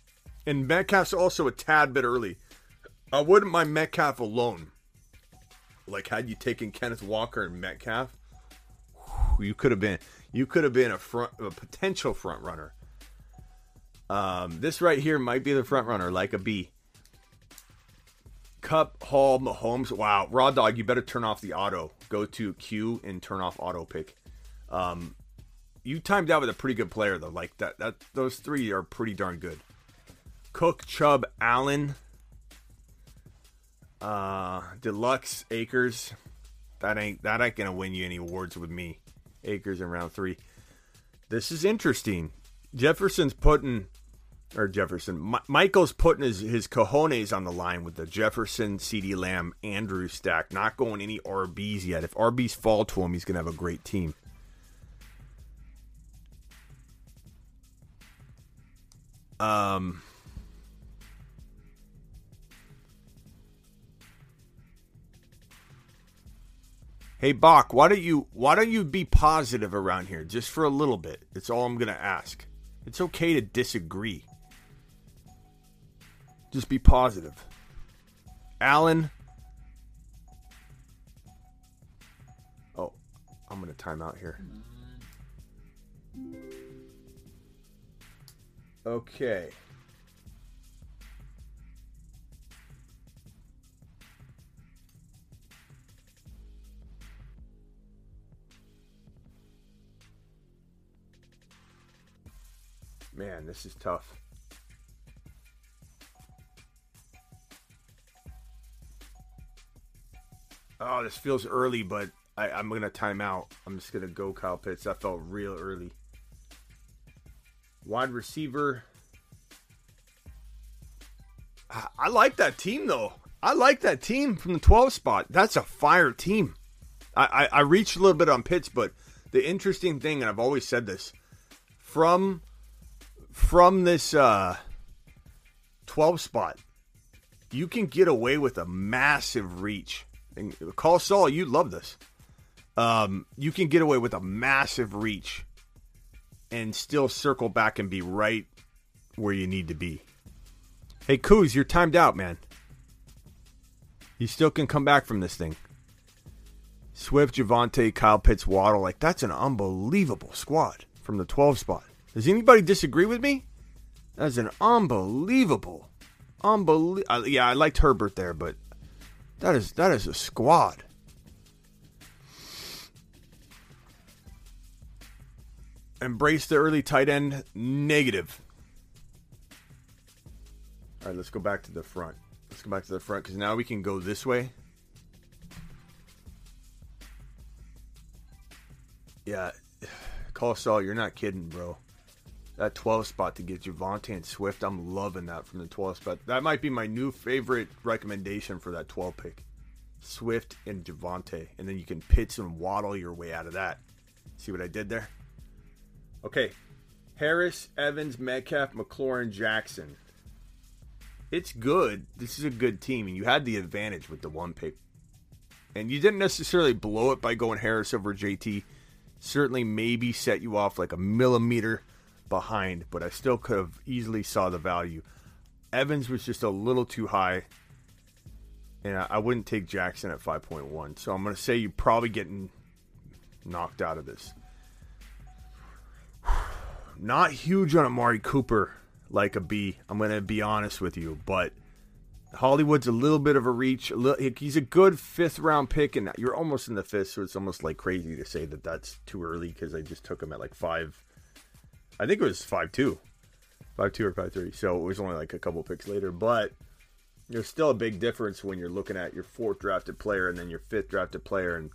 and Metcalf's also a tad bit early. I wouldn't mind Metcalf alone. Like had you taken Kenneth Walker and Metcalf, you could have been you could have been a front a potential front runner. Um, this right here might be the front runner, like a B. Kupp, Hall, Mahomes. Wow, Raw Dog, you better turn off the auto. Go to Q and turn off auto pick. Um, you timed out with a pretty good player though. Like that, that those three are pretty darn good. Cook, Chubb, Allen, uh, Deluxe Akers. That ain't that ain't gonna win you any awards with me. Akers in round three. This is interesting. Jefferson's putting, or Jefferson, Michael's putting his, his cojones on the line with the Jefferson, CeeDee Lamb, Andrew stack. Not going any RBs yet. If RBs fall to him, he's gonna have a great team. Um. Hey Bach, why don't you why don't you be positive around here just for a little bit? It's all I'm gonna ask. It's okay to disagree. Just be positive. Alan. Oh, I'm gonna time out here. Okay. Man, this is tough. Oh, this feels early, but I, am gonna time out. I'm just gonna go Kyle Pitts. That felt real early. Wide receiver. I, I like that team though. I like that team from the 12 spot. That's a fire team. I, I, I reached a little bit on Pitts, but the interesting thing, and I've always said this, from from this uh, 12 spot, you can get away with a massive reach. And call Saul, you love this. Um, you can get away with a massive reach and still circle back and be right where you need to be. Hey, Kuz, you're timed out, man. You still can come back from this thing. Swift, Javonte, Kyle Pitts, Waddle. Like, that's an unbelievable squad from the 12 spot. Does anybody disagree with me? That's an unbelievable, unbelievable. Yeah, I liked Herbert there, but That is that is a squad. Embrace the early tight end negative. All right, let's go back to the front. Let's go back to the front because now we can go this way. Yeah, Call Saul, you're not kidding, bro. That 12 spot to get Javonte and Swift, I'm loving that from the 12 spot. That might be my new favorite recommendation for that 12 pick. Swift and Javonte, and then you can pitch and waddle your way out of that. See what I did there? Okay, Harris, Evans, Metcalf, McLaurin, Jackson. It's good. This is a good team, and you had the advantage with the one pick. And you didn't necessarily blow it by going Harris over JT. Certainly, maybe set you off like a millimeter behind, but I still could have easily saw the value. Evans was just a little too high, and I wouldn't take Jackson at 5.1. So I'm going to say you're probably getting knocked out of this. Not huge on Amari Cooper like a B. I'm going to be honest with you, but Hollywood's a little bit of a reach. A little, he's a good fifth round pick, and you're almost in the fifth, so it's almost like crazy to say that that's too early because I just took him at like five I think it was five two, five two or five three. So it was only like a couple picks later, but there's still a big difference when you're looking at your fourth drafted player and then your fifth drafted player and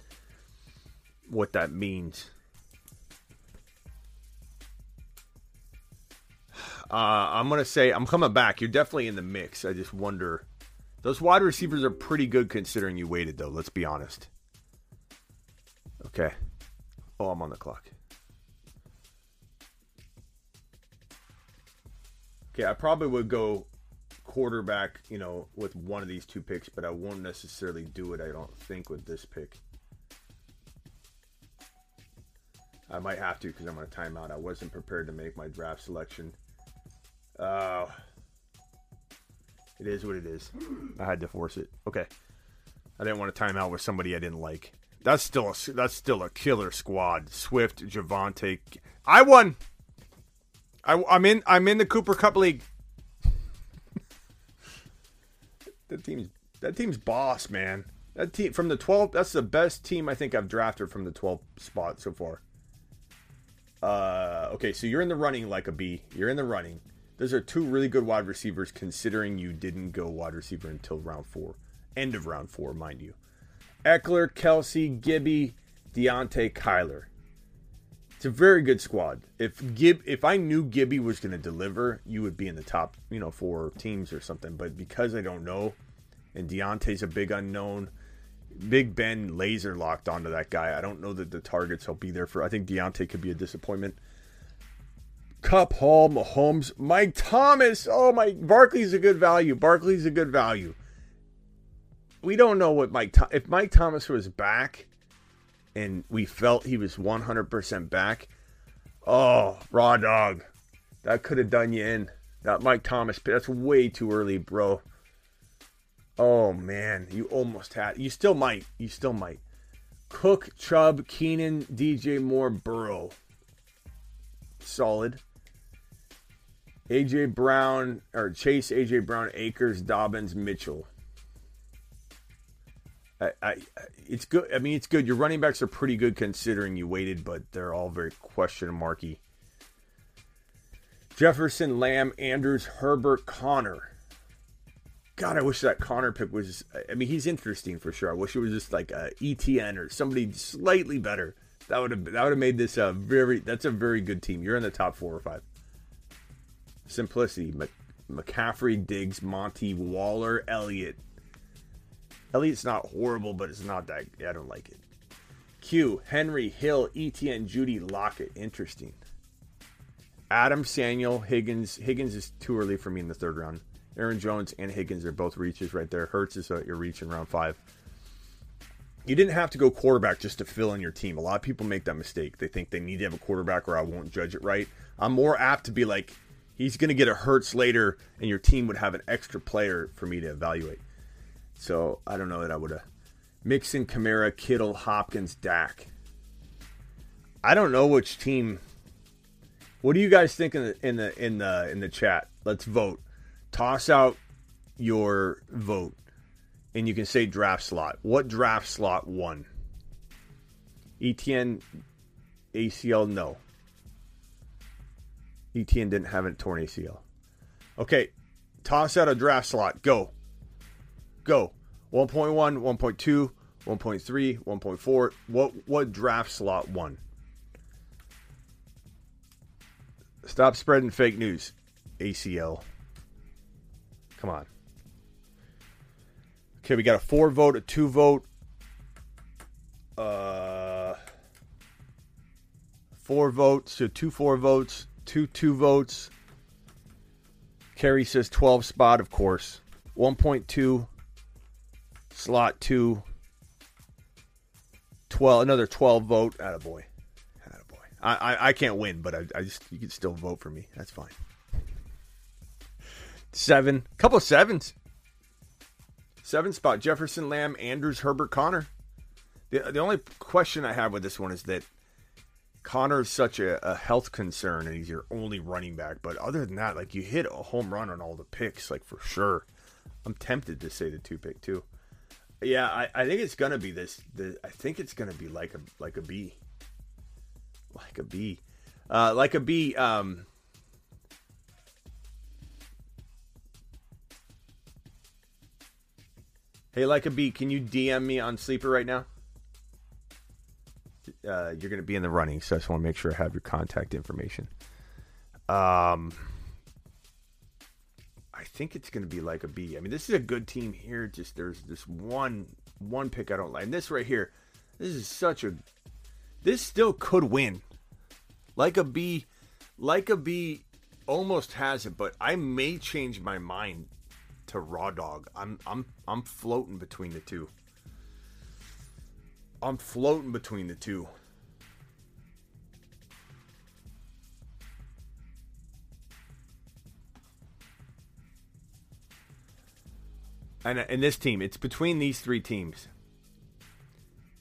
what that means. Uh, I'm gonna say I'm coming back. You're definitely in the mix. I just wonder. Those wide receivers are pretty good considering you waited, though. Let's be honest. Okay. Oh, I'm on the clock. Okay, I probably would go quarterback, you know, with one of these two picks, but I won't necessarily do it, I don't think, with this pick. I might have to because I'm on a timeout. I wasn't prepared to make my draft selection. Uh, it is what it is. I had to force it. Okay. I didn't want to time out with somebody I didn't like. That's still a that's still a killer squad. Swift, Javonte. I won. I, I'm in. I'm in the Cooper Cup league. that team's that team's boss, man. That team from the 12. That's the best team I think I've drafted from the 12 spot so far. Uh, okay, so you're in the running like a B. You're in the running. Those are two really good wide receivers, considering you didn't go wide receiver until round four, end of round four, mind you. Ekeler, Kelce, Gibby, Diontae, Kyler. It's a very good squad. If Gib, if I knew Gibby was going to deliver, you would be in the top, you know, four teams or something. But because I don't know, and Diontae's a big unknown, Big Ben laser locked onto that guy. I don't know that the targets will be there for. I think Diontae could be a disappointment. Kupp Hall, Mahomes, Mike Thomas. Oh my, Barkley's a good value. Barkley's a good value. We don't know what Mike. If Mike Thomas was back and we felt he was 100% back, oh, raw dog. That could have done you in. That Mike Thomas, that's way too early, bro. Oh, man. You almost had. You still might. You still might. Cook, Chubb, Keenan, DJ Moore, Burrow. Solid. AJ Brown, or Chase, AJ Brown, Akers, Dobbins, Mitchell. I, I, it's good. I mean, it's good. Your running backs are pretty good considering you waited, but they're all very question marky. Jefferson, Lamb, Andrews, Herbert, Conner. God, I wish that Conner pick was. I mean, he's interesting for sure. I wish it was just like a ETN or somebody slightly better. That would have that would have made this a very. That's a very good team. You're in the top four or five. Simplicity, McCaffrey, Diggs, Monty, Waller, Elliott, Elliott's not horrible, but it's not that. I don't like it. Q, Henry, Hill, ETN, Jeudy Lockett. Interesting. Adam, Samuel, Higgins. Higgins is too early for me in the third round. Aaron Jones and Higgins are both reaches right there. Hurts is at your reach in round five. You didn't have to go quarterback just to fill in your team. A lot of people make that mistake. They think they need to have a quarterback or I won't judge it right. I'm more apt to be like, he's going to get a Hurts later, and your team would have an extra player for me to evaluate. So I don't know that I would have. Mixon, Kamara, Kittle, Hopkins, Dak. I don't know which team. What do you guys think in the in the in the in the chat? Let's vote. Toss out your vote. and you can say draft slot. What draft slot won? ETN ACL, no. ETN didn't have a torn ACL. Okay, toss out a draft slot. Go. Go. 1.1, 1.2, 1.3, 1.4. What what draft slot one? Stop spreading fake news. ACL. Come on. Okay, we got a four vote, a two vote, uh, four votes, so two four votes, two two votes. Kerry says 12 spot, of course. 1.2, slot 2, 12, another 12 vote. Attaboy. Attaboy. I, I, I can't win, but I, I just, you can still vote for me. That's fine. Seven, couple of sevens. Seven spot Jefferson, Lamb, Andrews, Herbert, Conner. The, the only question I have with this one is that Conner is such a, a, health concern and he's your only running back. But other than that, like you hit a home run on all the picks, like for sure. I'm tempted to say the two pick too. Yeah, I, I think it's gonna be this. The, I think it's gonna be like a like a B. Like a B. Uh, like a B. Um, hey, like a B, can you DM me on Sleeper right now? uh, you're to be in the running, so I just want to make sure I have your contact information. Um, I think it's going to be like a B. I mean, this is a good team here. Just there's this one one pick I don't like. And this right here, this is such a. This still could win. Like a B, like a B, almost has it, but I may change my mind to raw dog. I'm I'm I'm floating between the two. I'm floating between the two. And in this team, it's between these three teams.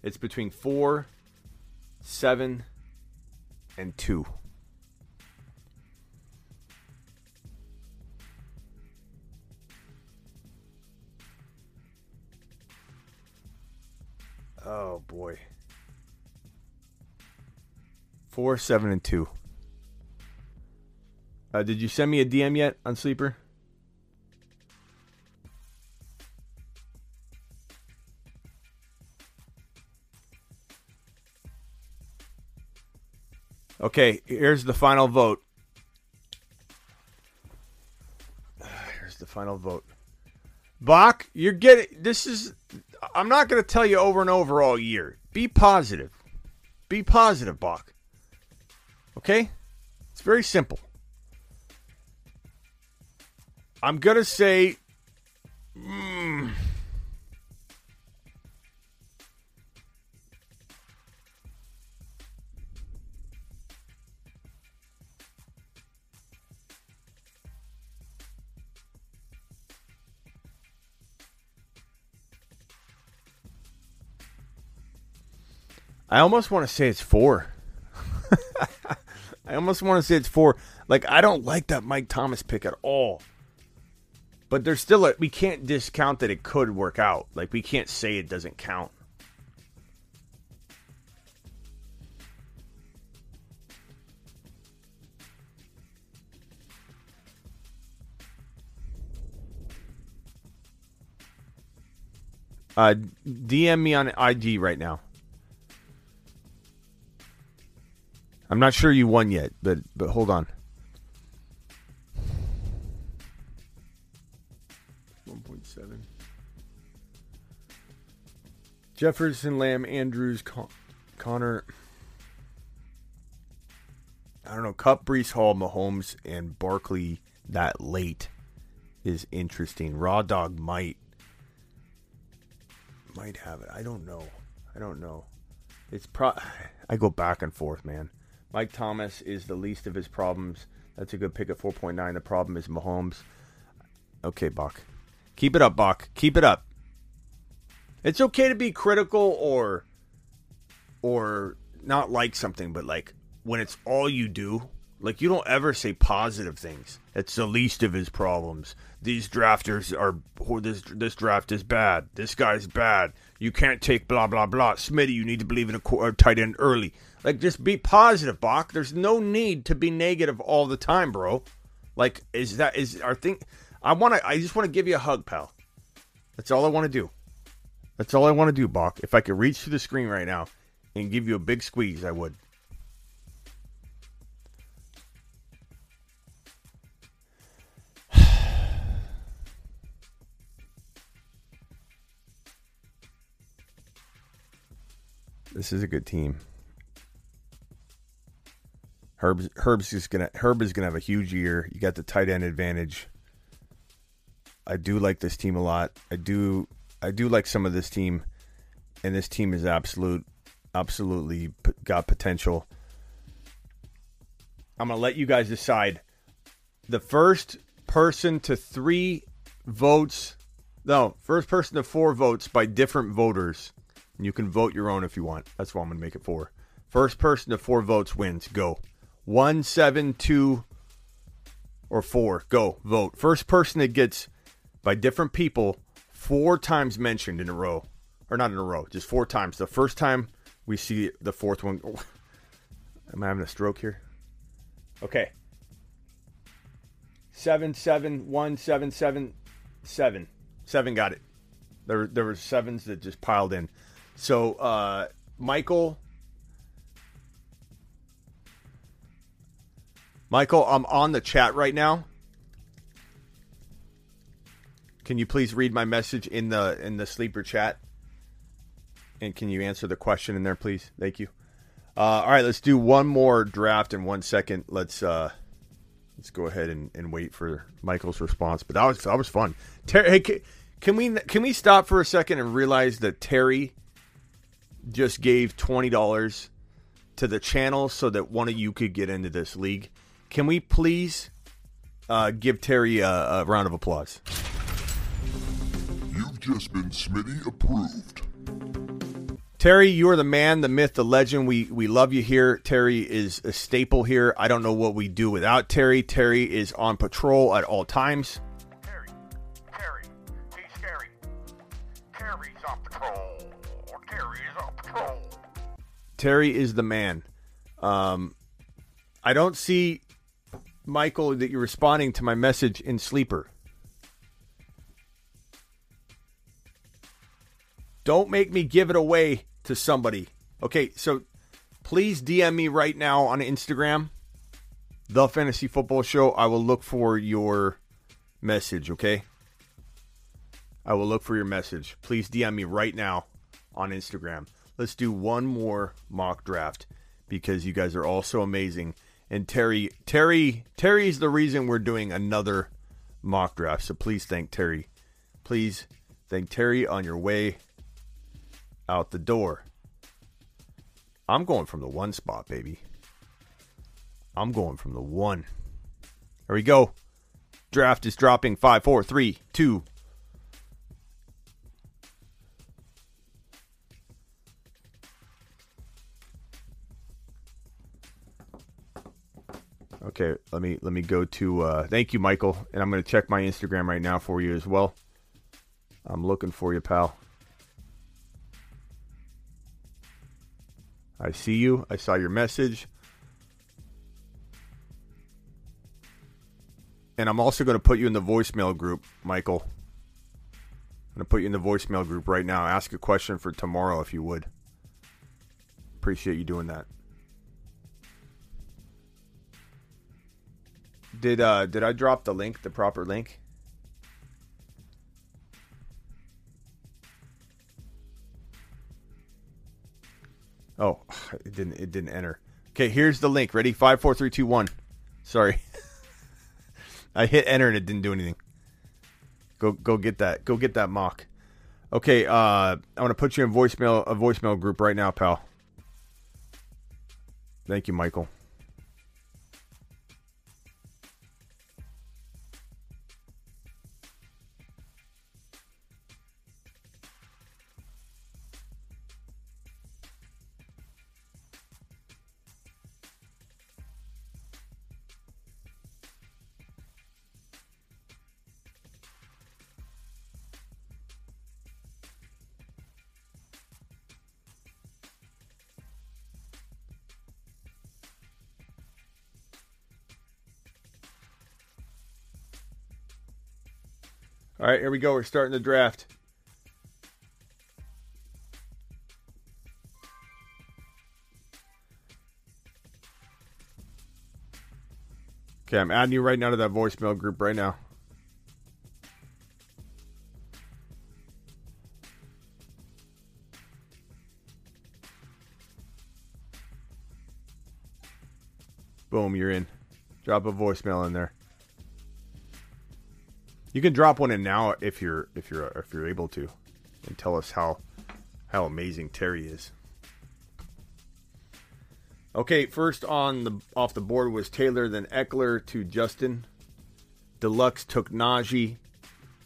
It's between four, seven, and two. Oh boy. Four, seven, and two. Uh, did you send me a DM yet on Sleeper? Okay, here's the final vote. Here's the final vote. Bach, you're getting this is I'm not going to tell you over and over all year. Be positive. Be positive, Bach. Okay? It's very simple. I'm going to say. Mm, I almost want to say it's four. I almost want to say it's four. Like I don't like that Mike Thomas pick at all. But there's still a we can't discount that it could work out. Like we can't say it doesn't count. Uh, DM me on IG right now. I'm not sure you won yet, but but hold on. 1.7. Jefferson, Lamb, Andrews, Con- Conner. I don't know. Kupp, Breece Hall, Mahomes, and Barkley that late is interesting. Raw Dog might might have it. I don't know. I don't know. It's pro. I go back and forth, man. Mike Thomas is the least of his problems. That's a good pick at 4.9. The problem is Mahomes. Okay, Bach. Keep it up, Bach. Keep it up. It's okay to be critical or or not like something, but like when it's all you do Like you don't ever say positive things. It's the least of his problems. These drafters are this this draft is bad. This guy's bad. You can't take blah blah blah. Smitty, you need to believe in a, a tight end early. Like just be positive, Bach. There's no need to be negative all the time, bro. Like is that is our thing? I want to. I just want to give you a hug, pal. That's all I want to do. That's all I want to do, Bach. If I could reach through the screen right now and give you a big squeeze, I would. This is a good team. Herb's Herb's just gonna Herb is gonna have a huge year. You got the tight end advantage. I do like this team a lot. I do I do like some of this team, and this team is absolute absolutely got potential. I'm gonna let you guys decide. The first person to three votes, no, first person to four votes by different voters. You can vote your own if you want. That's why I'm gonna make it four. First person to four votes wins. Go. One, seven, two, or four. Go. Vote. First person that gets by different people four times mentioned in a row. Or not in a row, just four times. The first time we see the fourth one. Am I having a stroke here? Okay. Seven, seven, one, seven, seven, seven. Seven got it. There, there were sevens that just piled in. So, uh, Michael, Michael, I'm on the chat right now. Can you please read my message in the in the sleeper chat? And can you answer the question in there, please? Thank you. Uh, all right, let's do one more draft in one second. Let's uh, let's go ahead and, and wait for Michael's response. But that was that was fun. Ter- hey, can, can we can we stop for a second and realize that Terry just gave twenty dollars to the channel so that one of you could get into this league? Can we please uh, give Terry a, a round of applause? You've just been Smitty approved. Terry, you are the man, the myth, the legend. We we love you here. Terry is a staple here. I don't know what we do without Terry. Terry is on patrol at all times. Terry, Terry, he's scary. Terry's on patrol. Terry's on patrol. Terry is the man. Um, I don't see Michael that you're responding to my message in sleeper. Don't make me give it away to somebody. Okay, so please DM me right now on Instagram, the Fantasy Football Show. I will look for your message, okay? I will look for your message. Please DM me right now on Instagram. Let's do one more mock draft because you guys are all so amazing. And Terry, Terry, Terry's the reason we're doing another mock draft. So please thank Terry. Please thank Terry on your way out the door. I'm going from the one spot, baby. I'm going from the one. There we go. Draft is dropping five, four, three, two. Okay, let me let me go to uh thank you, Michael. And I'm gonna check my Instagram right now for you as well. I'm looking for you, pal. I see you. I saw your message. And I'm also going to put you in the voicemail group, Michael. I'm going to put you in the voicemail group right now. Ask a question for tomorrow if you would. Appreciate you doing that. Did uh did I drop the link, the proper link? Oh, it didn't. It didn't enter. Okay, here's the link. Ready? Five, four, three, two, one. Sorry, I hit enter and it didn't do anything. Go, go get that. Go get that mock. Okay, uh, I'm gonna put you in voicemail a voicemail group right now, pal. Thank you, Michael. All right, here we go. We're starting the draft. Okay, I'm adding you right now to that voicemail group right now. Boom, you're in. Drop a voicemail in there. You can drop one in now if you're if you're if you're able to, and tell us how how amazing Terry is. Okay, first on the off the board was Taylor, then Ekeler to Justin. Deluxe took Najee.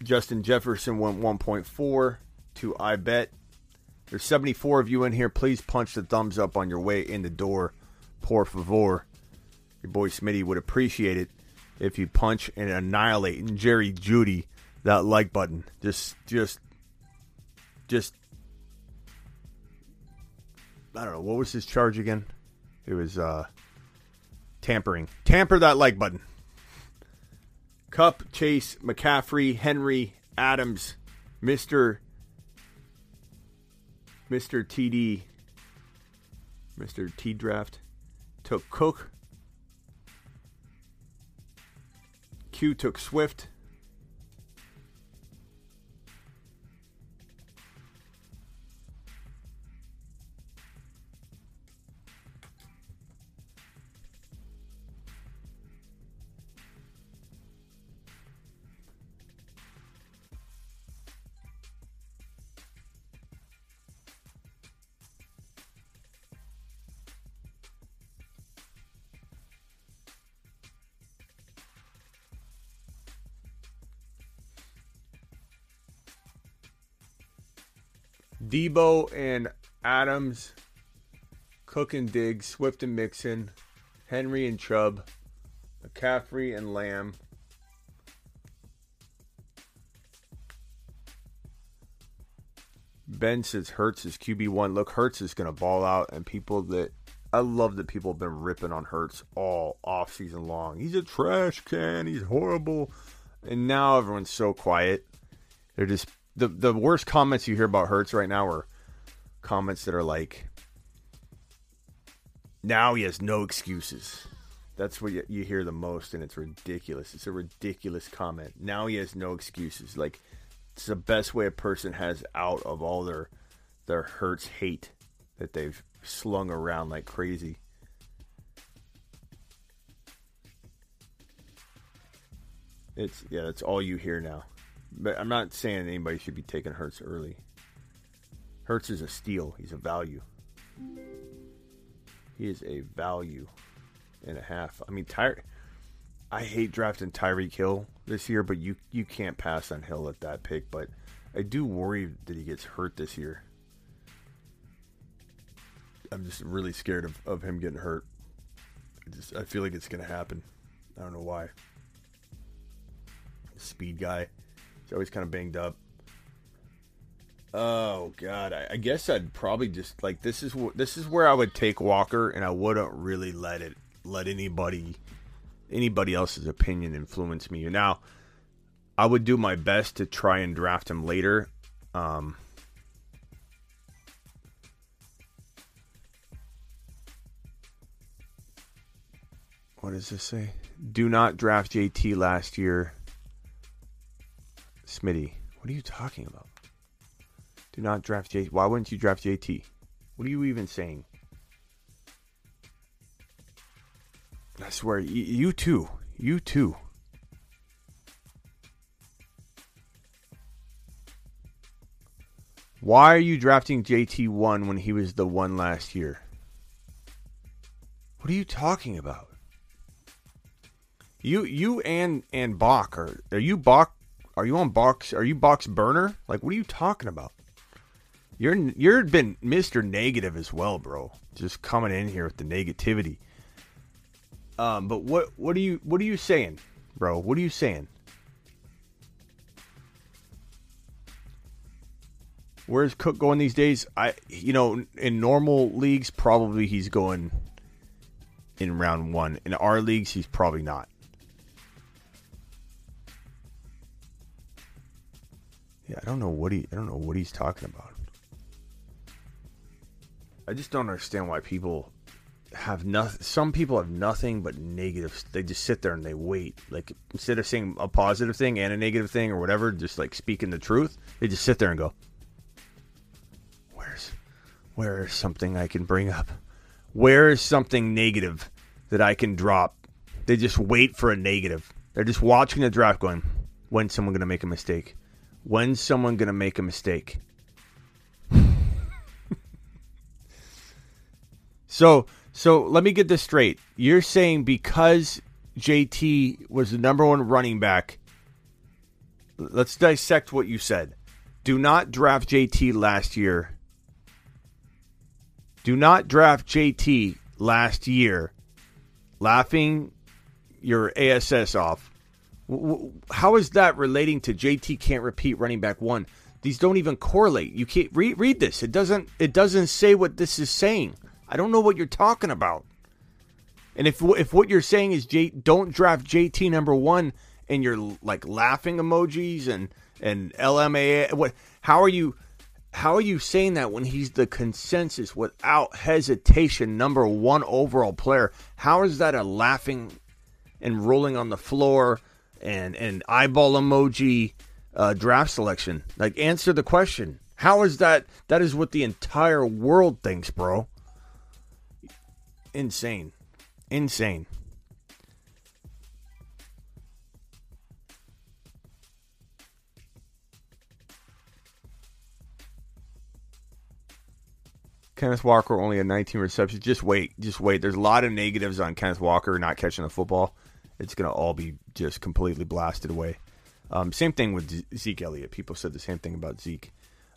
Justin Jefferson went 1.4 to I bet. There's 74 of you in here. Please punch the thumbs up on your way in the door. Por favor. Your boy Smitty would appreciate it if you punch and annihilate and Jerry Jeudy that like button. Just, just, just. I don't know what was his charge again. It was uh tampering. Tamper that like button. Kupp, Chase, McCaffrey, Henry, Adams, Mister, Mister TD, Mister T Draft took Cook. Q took Swift. Deebo and Adams, Cook and Diggs, Swift and Mixon, Henry and Chubb, McCaffrey and Lamb. Ben says Hurts is QB one. Look, Hurts is to ball out, and people that I love that people have been ripping on Hurts all off season long. He's a trash can. He's horrible, and now everyone's so quiet. They're just the the worst comments you hear about Hurts right now are comments that are like, "Now he has no excuses." That's what you, you hear the most, and it's ridiculous. It's a ridiculous comment. Now he has no excuses. Like it's the best way a person has out of all their their Hurts hate that they've slung around like crazy. It's yeah, that's all you hear now. But I'm not saying anybody should be taking Hurts early. Hurts is a steal. He's a value. He is a value and a half. I mean, Ty- I hate drafting Tyreek Hill this year, but you you can't pass on Hill at that pick. But I do worry that he gets hurt this year. I'm just really scared of, of him getting hurt. I just I feel like it's gonna happen. I don't know why. Speed guy. He's always kind of banged up. Oh God, I, I guess I'd probably just like this is wh- this is where I would take Walker, and I wouldn't really let it let anybody anybody else's opinion influence me. Now, I would do my best to try and draft him later. Um, what does this say? Do not draft JT last year. Smitty, what are you talking about? Do not draft JT. Why wouldn't you draft JT? What are you even saying? I swear, you, you too. You too. Why are you drafting JT one when he was the one last year? What are you talking about? You you and and Bach are are you Bach are you on box are you box burner? Like what are you talking about? You're you're been Mr. Negative as well, bro. Just coming in here with the negativity. Um, but what what are you what are you saying, bro? What are you saying? Where's Cook going these days? I you know in normal leagues probably he's going in round one. In our leagues he's probably not. Yeah, I don't know what he I don't know what he's talking about. I just don't understand why people have nothing. Some people have nothing but negative. They just sit there and they wait. Like instead of saying a positive thing and a negative thing or whatever, just like speaking the truth, they just sit there and go, "Where's, where is something I can bring up? Where is something negative that I can drop?" They just wait for a negative. They're just watching the draft, going, "When's someone going to make a mistake? When's someone going to make a mistake?" So so let me get this straight. You're saying because JT was the number one running back. Let's dissect what you said. Do not draft JT last year. Do not draft JT last year. Laughing your ASS off. How is that relating to JT can't repeat running back one? These don't even correlate. You can't read read this. It doesn't it doesn't say what this is saying. I don't know what you're talking about. And if if what you're saying is J, don't draft JT number one, and you're like laughing emojis and and LMA, what? How are you? How are you saying that when he's the consensus without hesitation number one overall player? How is that a laughing and rolling on the floor and and eyeball emoji uh, draft selection? Like answer the question. How is that? That is what the entire world thinks, bro insane. Insane. Kenneth Walker only had 19 receptions. Just wait. Just wait. There's a lot of negatives on Kenneth Walker not catching the football. It's going to all be just completely blasted away. Um, same thing with Zeke Elliott. People said the same thing about Zeke.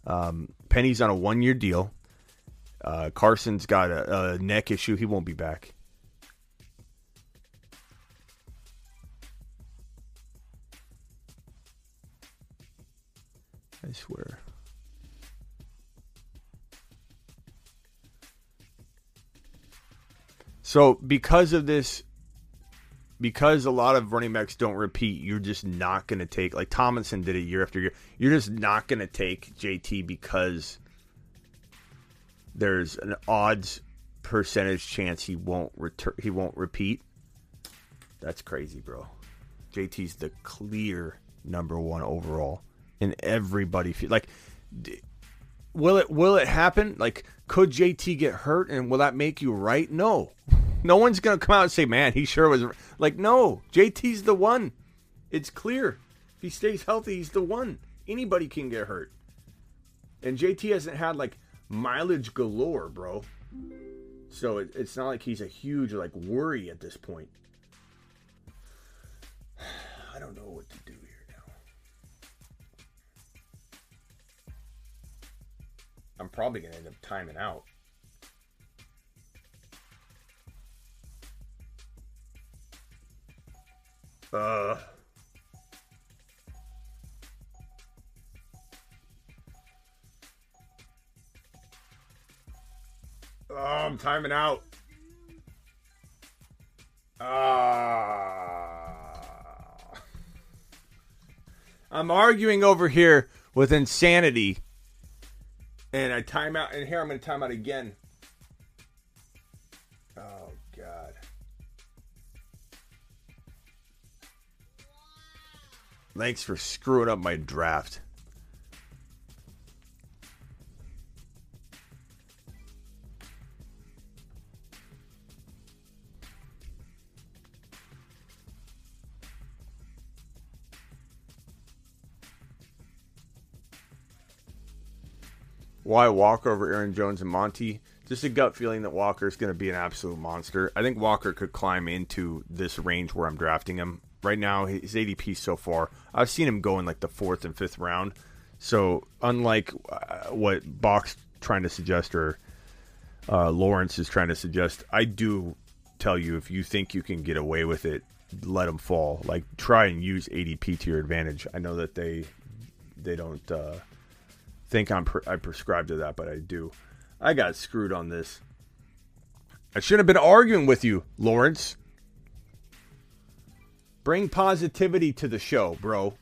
Um, Penny's on a one year deal. Uh, Carson's got a, a neck issue. He won't be back. I swear. So, because of this, because a lot of running backs don't repeat, you're just not going to take, like Tomlinson did it year after year, you're just not going to take JT because there's an odds percentage chance he won't return he won't repeat. That's crazy, bro. JT's the clear number 1 overall and everybody feel like will it will it happen? Like could JT get hurt and will that make you right? No. No one's going to come out and say, "Man, he sure was." Like no, JT's the one. It's clear. If he stays healthy, he's the one. Anybody can get hurt. And JT hasn't had like mileage galore, bro. So it, it's not like he's a huge like worry at this point. I don't know I'm probably gonna end up timing out. Uh. Oh, I'm timing out. Ah. I'm arguing over here with insanity. And I time out. And here I'm going to time out again. Oh, God. Thanks for screwing up my draft. Why Walker over Aaron Jones and Monty? Just a gut feeling that Walker is going to be an absolute monster. I think Walker could climb into this range where I'm drafting him. Right now, his ADP so far, I've seen him go in like the fourth and fifth round. So, unlike uh, what Box trying to suggest or uh, Lawrence is trying to suggest, I do tell you if you think you can get away with it, let them fall. Like try and use ADP to your advantage. I know that they they don't uh, think I'm pre- I prescribed to that, but I do. I got screwed on this. I shouldn't have been arguing with you, Lawrence. Bring positivity to the show, bro.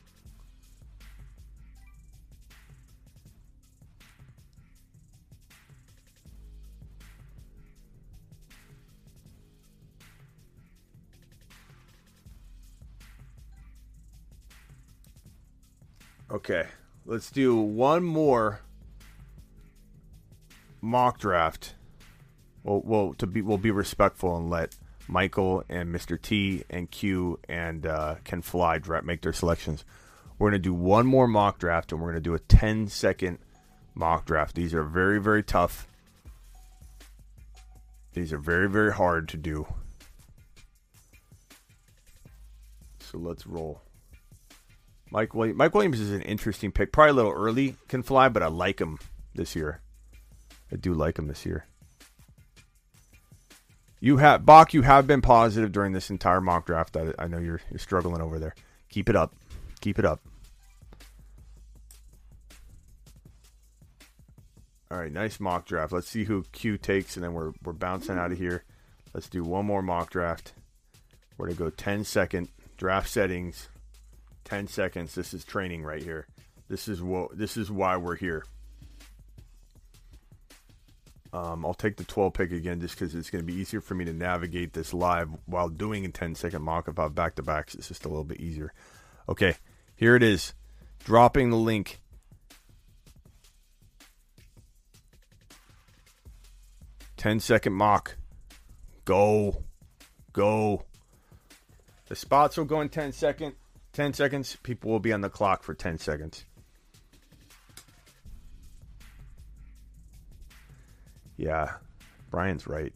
Okay, let's do one more mock draft. We'll, we'll to be we'll be respectful and let Michael and Mr. T and Q and uh, Can Fly draft make their selections. We're gonna do one more mock draft, and we're gonna do a 10 second mock draft. These are very very tough. These are very very hard to do. So let's roll. Mike Williams. Mike Williams is an interesting pick. Probably a little early, can fly, but I like him this year. I do like him this year. You have Bach. You have been positive during this entire mock draft. I, I know you're you're struggling over there. Keep it up. Keep it up. All right, nice mock draft. Let's see who Q takes, and then we're we're bouncing out of here. Let's do one more mock draft. We're gonna go 10 second draft settings. 10 seconds. This is training right here. This is what this is why we're here. Um, I'll take the 12 pick again just because it's going to be easier for me to navigate this live while doing a 10 second mock have back to backs. It's just a little bit easier. Okay, here it is. Dropping the link. Ten second mock. Go. Go. The spots will go in 10 second. 10 seconds. People will be on the clock for 10 seconds. Yeah, Brian's right.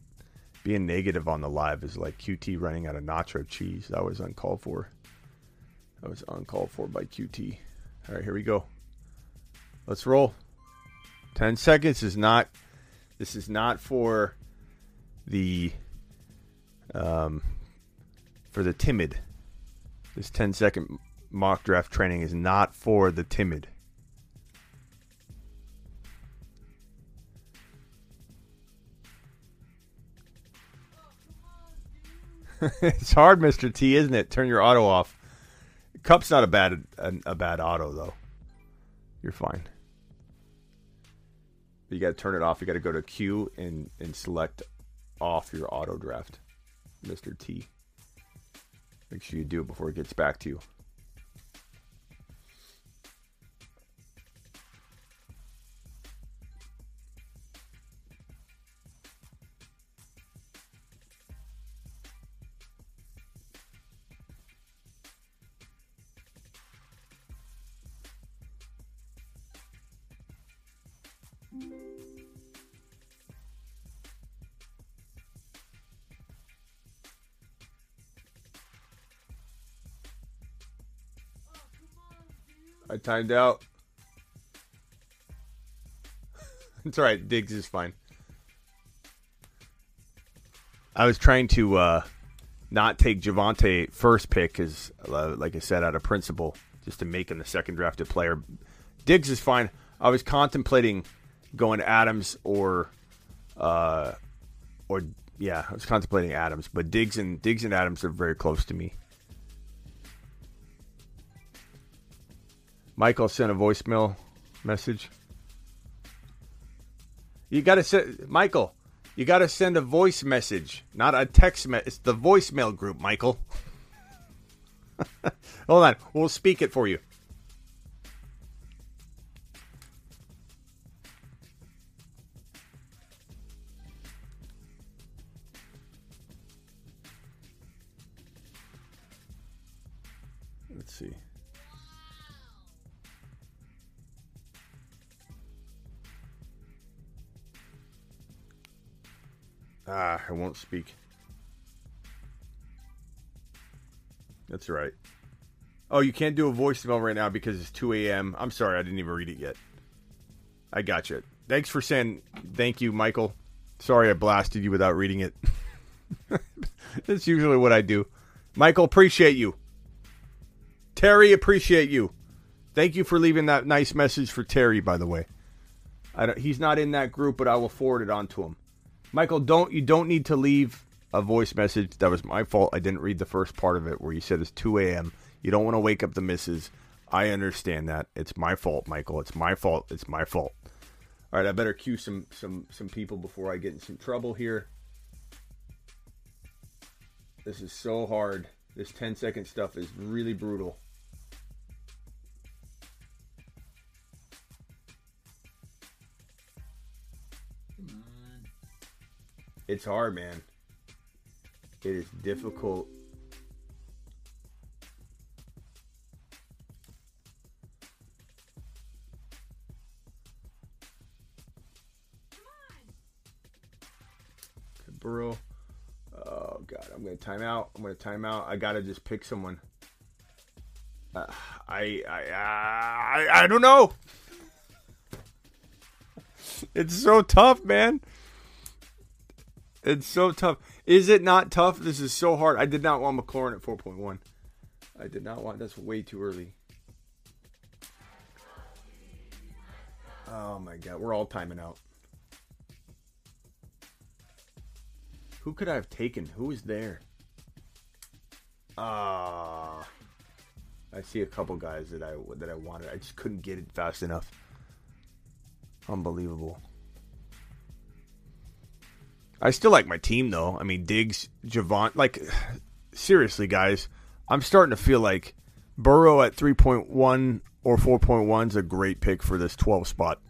Being negative on the live is like QT running out of nacho cheese. That was uncalled for. That was uncalled for by QT. All right, here we go. Let's roll. 10 seconds is not this is not for the um for the timid. This 10 second mock draft training is not for the timid. it's hard, Mr. T, isn't it? Turn your auto off. Kupp's not a bad a, a bad auto though. You're fine. You got to turn it off. You got to go to Q and and select off your auto draft, Mr. T. Make sure you do it before it gets back to you. Timed out. it's all right. Diggs is fine. I was trying to uh, not take Javonte first pick because, uh, like I said, out of principle, just to make him the second drafted player. Diggs is fine. I was contemplating going to Adams or, uh, or yeah, I was contemplating Adams, but Diggs and Diggs and Adams are very close to me. Michael sent a voicemail message. You got to send Michael. You got to send a voice message, not a text. Me- it's the voicemail group, Michael. Hold on, we'll speak it for you. Ah, I won't speak. That's right. Oh, you can't do a voicemail right now because it's 2 a.m. I'm sorry, I didn't even read it yet. I got you. Thanks for saying thank you, Michael. Sorry I blasted you without reading it. That's usually what I do. Michael, appreciate you. Terry, appreciate you. Thank you for leaving that nice message for Terry, by the way. He's not in that group, but I will forward it on to him. Michael, don't you don't need to leave a voice message. That was my fault. I didn't read the first part of it where you said it's 2 a.m. You don't want to wake up the missus. I understand that. It's my fault, Michael. It's my fault. It's my fault. All right, I better cue some some some people before I get in some trouble here. This is so hard. This 10 second stuff is really brutal. It's hard, man. It is difficult. Burrow. Oh god, I'm gonna time out. I'm gonna time out. I gotta just pick someone. Uh, I, I I I don't know. It's so tough, man. It's so tough. Is it not tough? This is so hard. I did not want McLaurin at 4.1. I did not want. That's way too early. Oh my god, we're all timing out. Who could I have taken? Who was there? Ah, I see a couple guys that I that I wanted. I just couldn't get it fast enough. Unbelievable. I still like my team though. I mean, Diggs, Javon, like seriously, guys, I'm starting to feel like Burrow at 3.1 or 4.1 is a great pick for this 12 spot.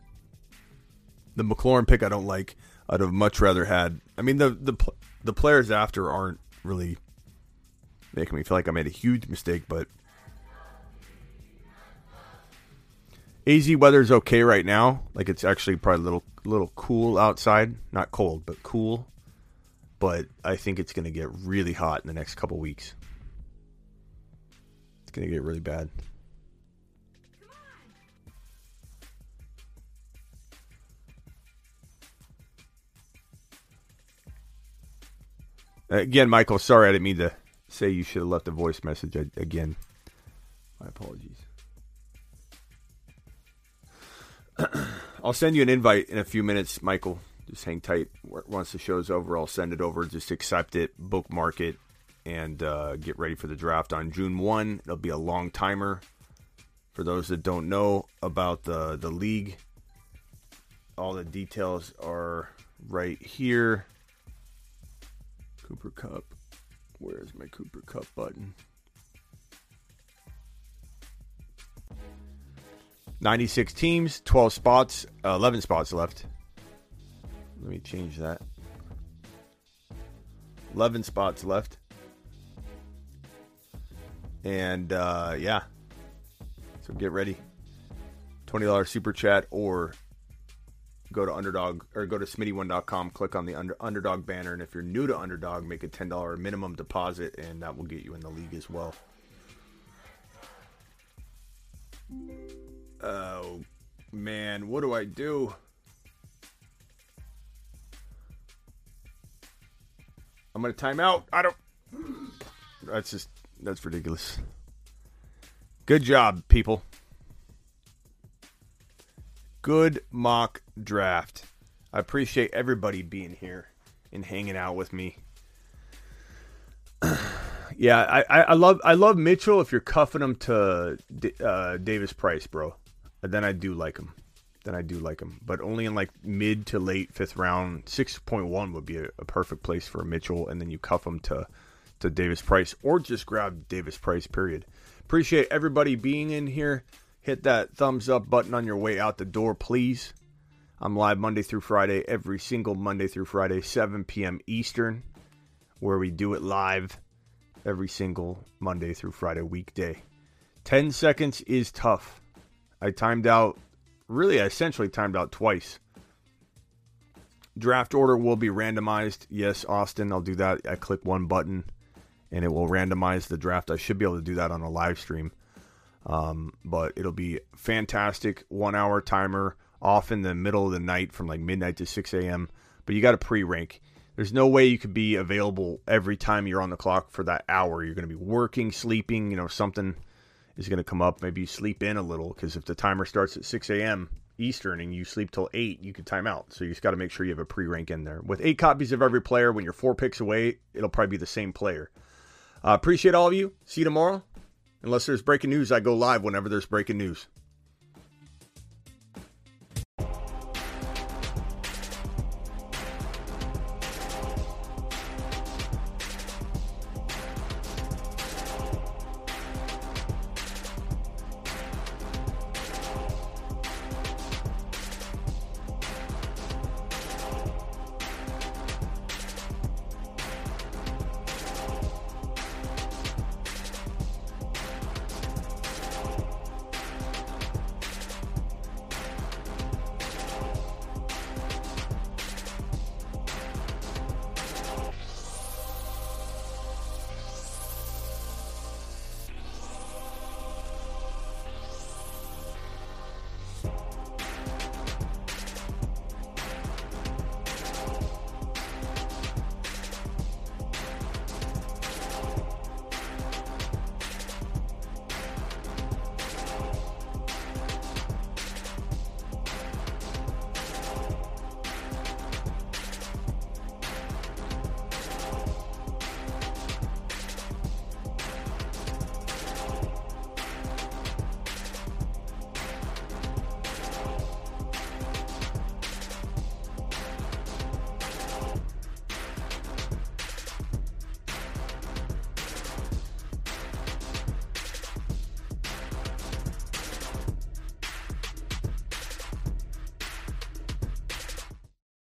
The McLaurin pick I don't like. I'd have much rather had. I mean, the the the players after aren't really making me feel like I made a huge mistake, but AZ weather's okay right now. Like it's actually probably a little little cool outside, not cold, but cool. But I think it's going to get really hot in the next couple weeks. It's going to get really bad. Again, Michael, sorry I didn't mean to say you should have left a voice message again. My apologies. I'll send you an invite in a few minutes, Michael. Just hang tight. Once the show's over, I'll send it over. Just accept it, bookmark it, and uh, get ready for the draft on June 1. It'll be a long timer. For those that don't know about the, the league, all the details are right here. Cooper Kupp. Where's my Cooper Kupp button? 96 teams, 12 spots, uh, 11 spots left. Let me change that. 11 spots left. And uh, yeah. So get ready. $20 super chat or go to underdog or go to smitty1.com click on the under, underdog banner and if you're new to underdog make a $10 minimum deposit and that will get you in the league as well oh man what do i do i'm gonna time out i don't that's just that's ridiculous good job people good mock draft. I appreciate everybody being here and hanging out with me. yeah, I, I love I love Mitchell if you're cuffing him to uh, Davis Price, bro. Then I do like him. Then I do like him, but only in like mid to late fifth round. Six point one would be a, a perfect place for Mitchell, and then you cuff him to to Davis Price, or just grab Davis Price. Period. Appreciate everybody being in here hit that thumbs up button on your way out the door, please. I'm live Monday through Friday, every single Monday through Friday, 7 p.m. Eastern, where we do it live every single Monday through Friday weekday. 10 seconds is tough. I timed out, really, I essentially timed out twice. Draft order will be randomized. Yes, Austin, I'll do that. I click one button and it will randomize the draft. I should be able to do that on a live stream. Um, but it'll be fantastic. One hour timer off in the middle of the night from like midnight to 6 a.m. But you got to pre rank. There's no way you could be available every time you're on the clock for that hour. You're going to be working, sleeping, you know, something is going to come up. Maybe you sleep in a little because if the timer starts at 6 a.m. Eastern and you sleep till 8, you could time out. So you just got to make sure you have a pre rank in there. With eight copies of every player, when you're four picks away, it'll probably be the same player. Uh, appreciate all of you. See you tomorrow. Unless there's breaking news, I go live whenever there's breaking news.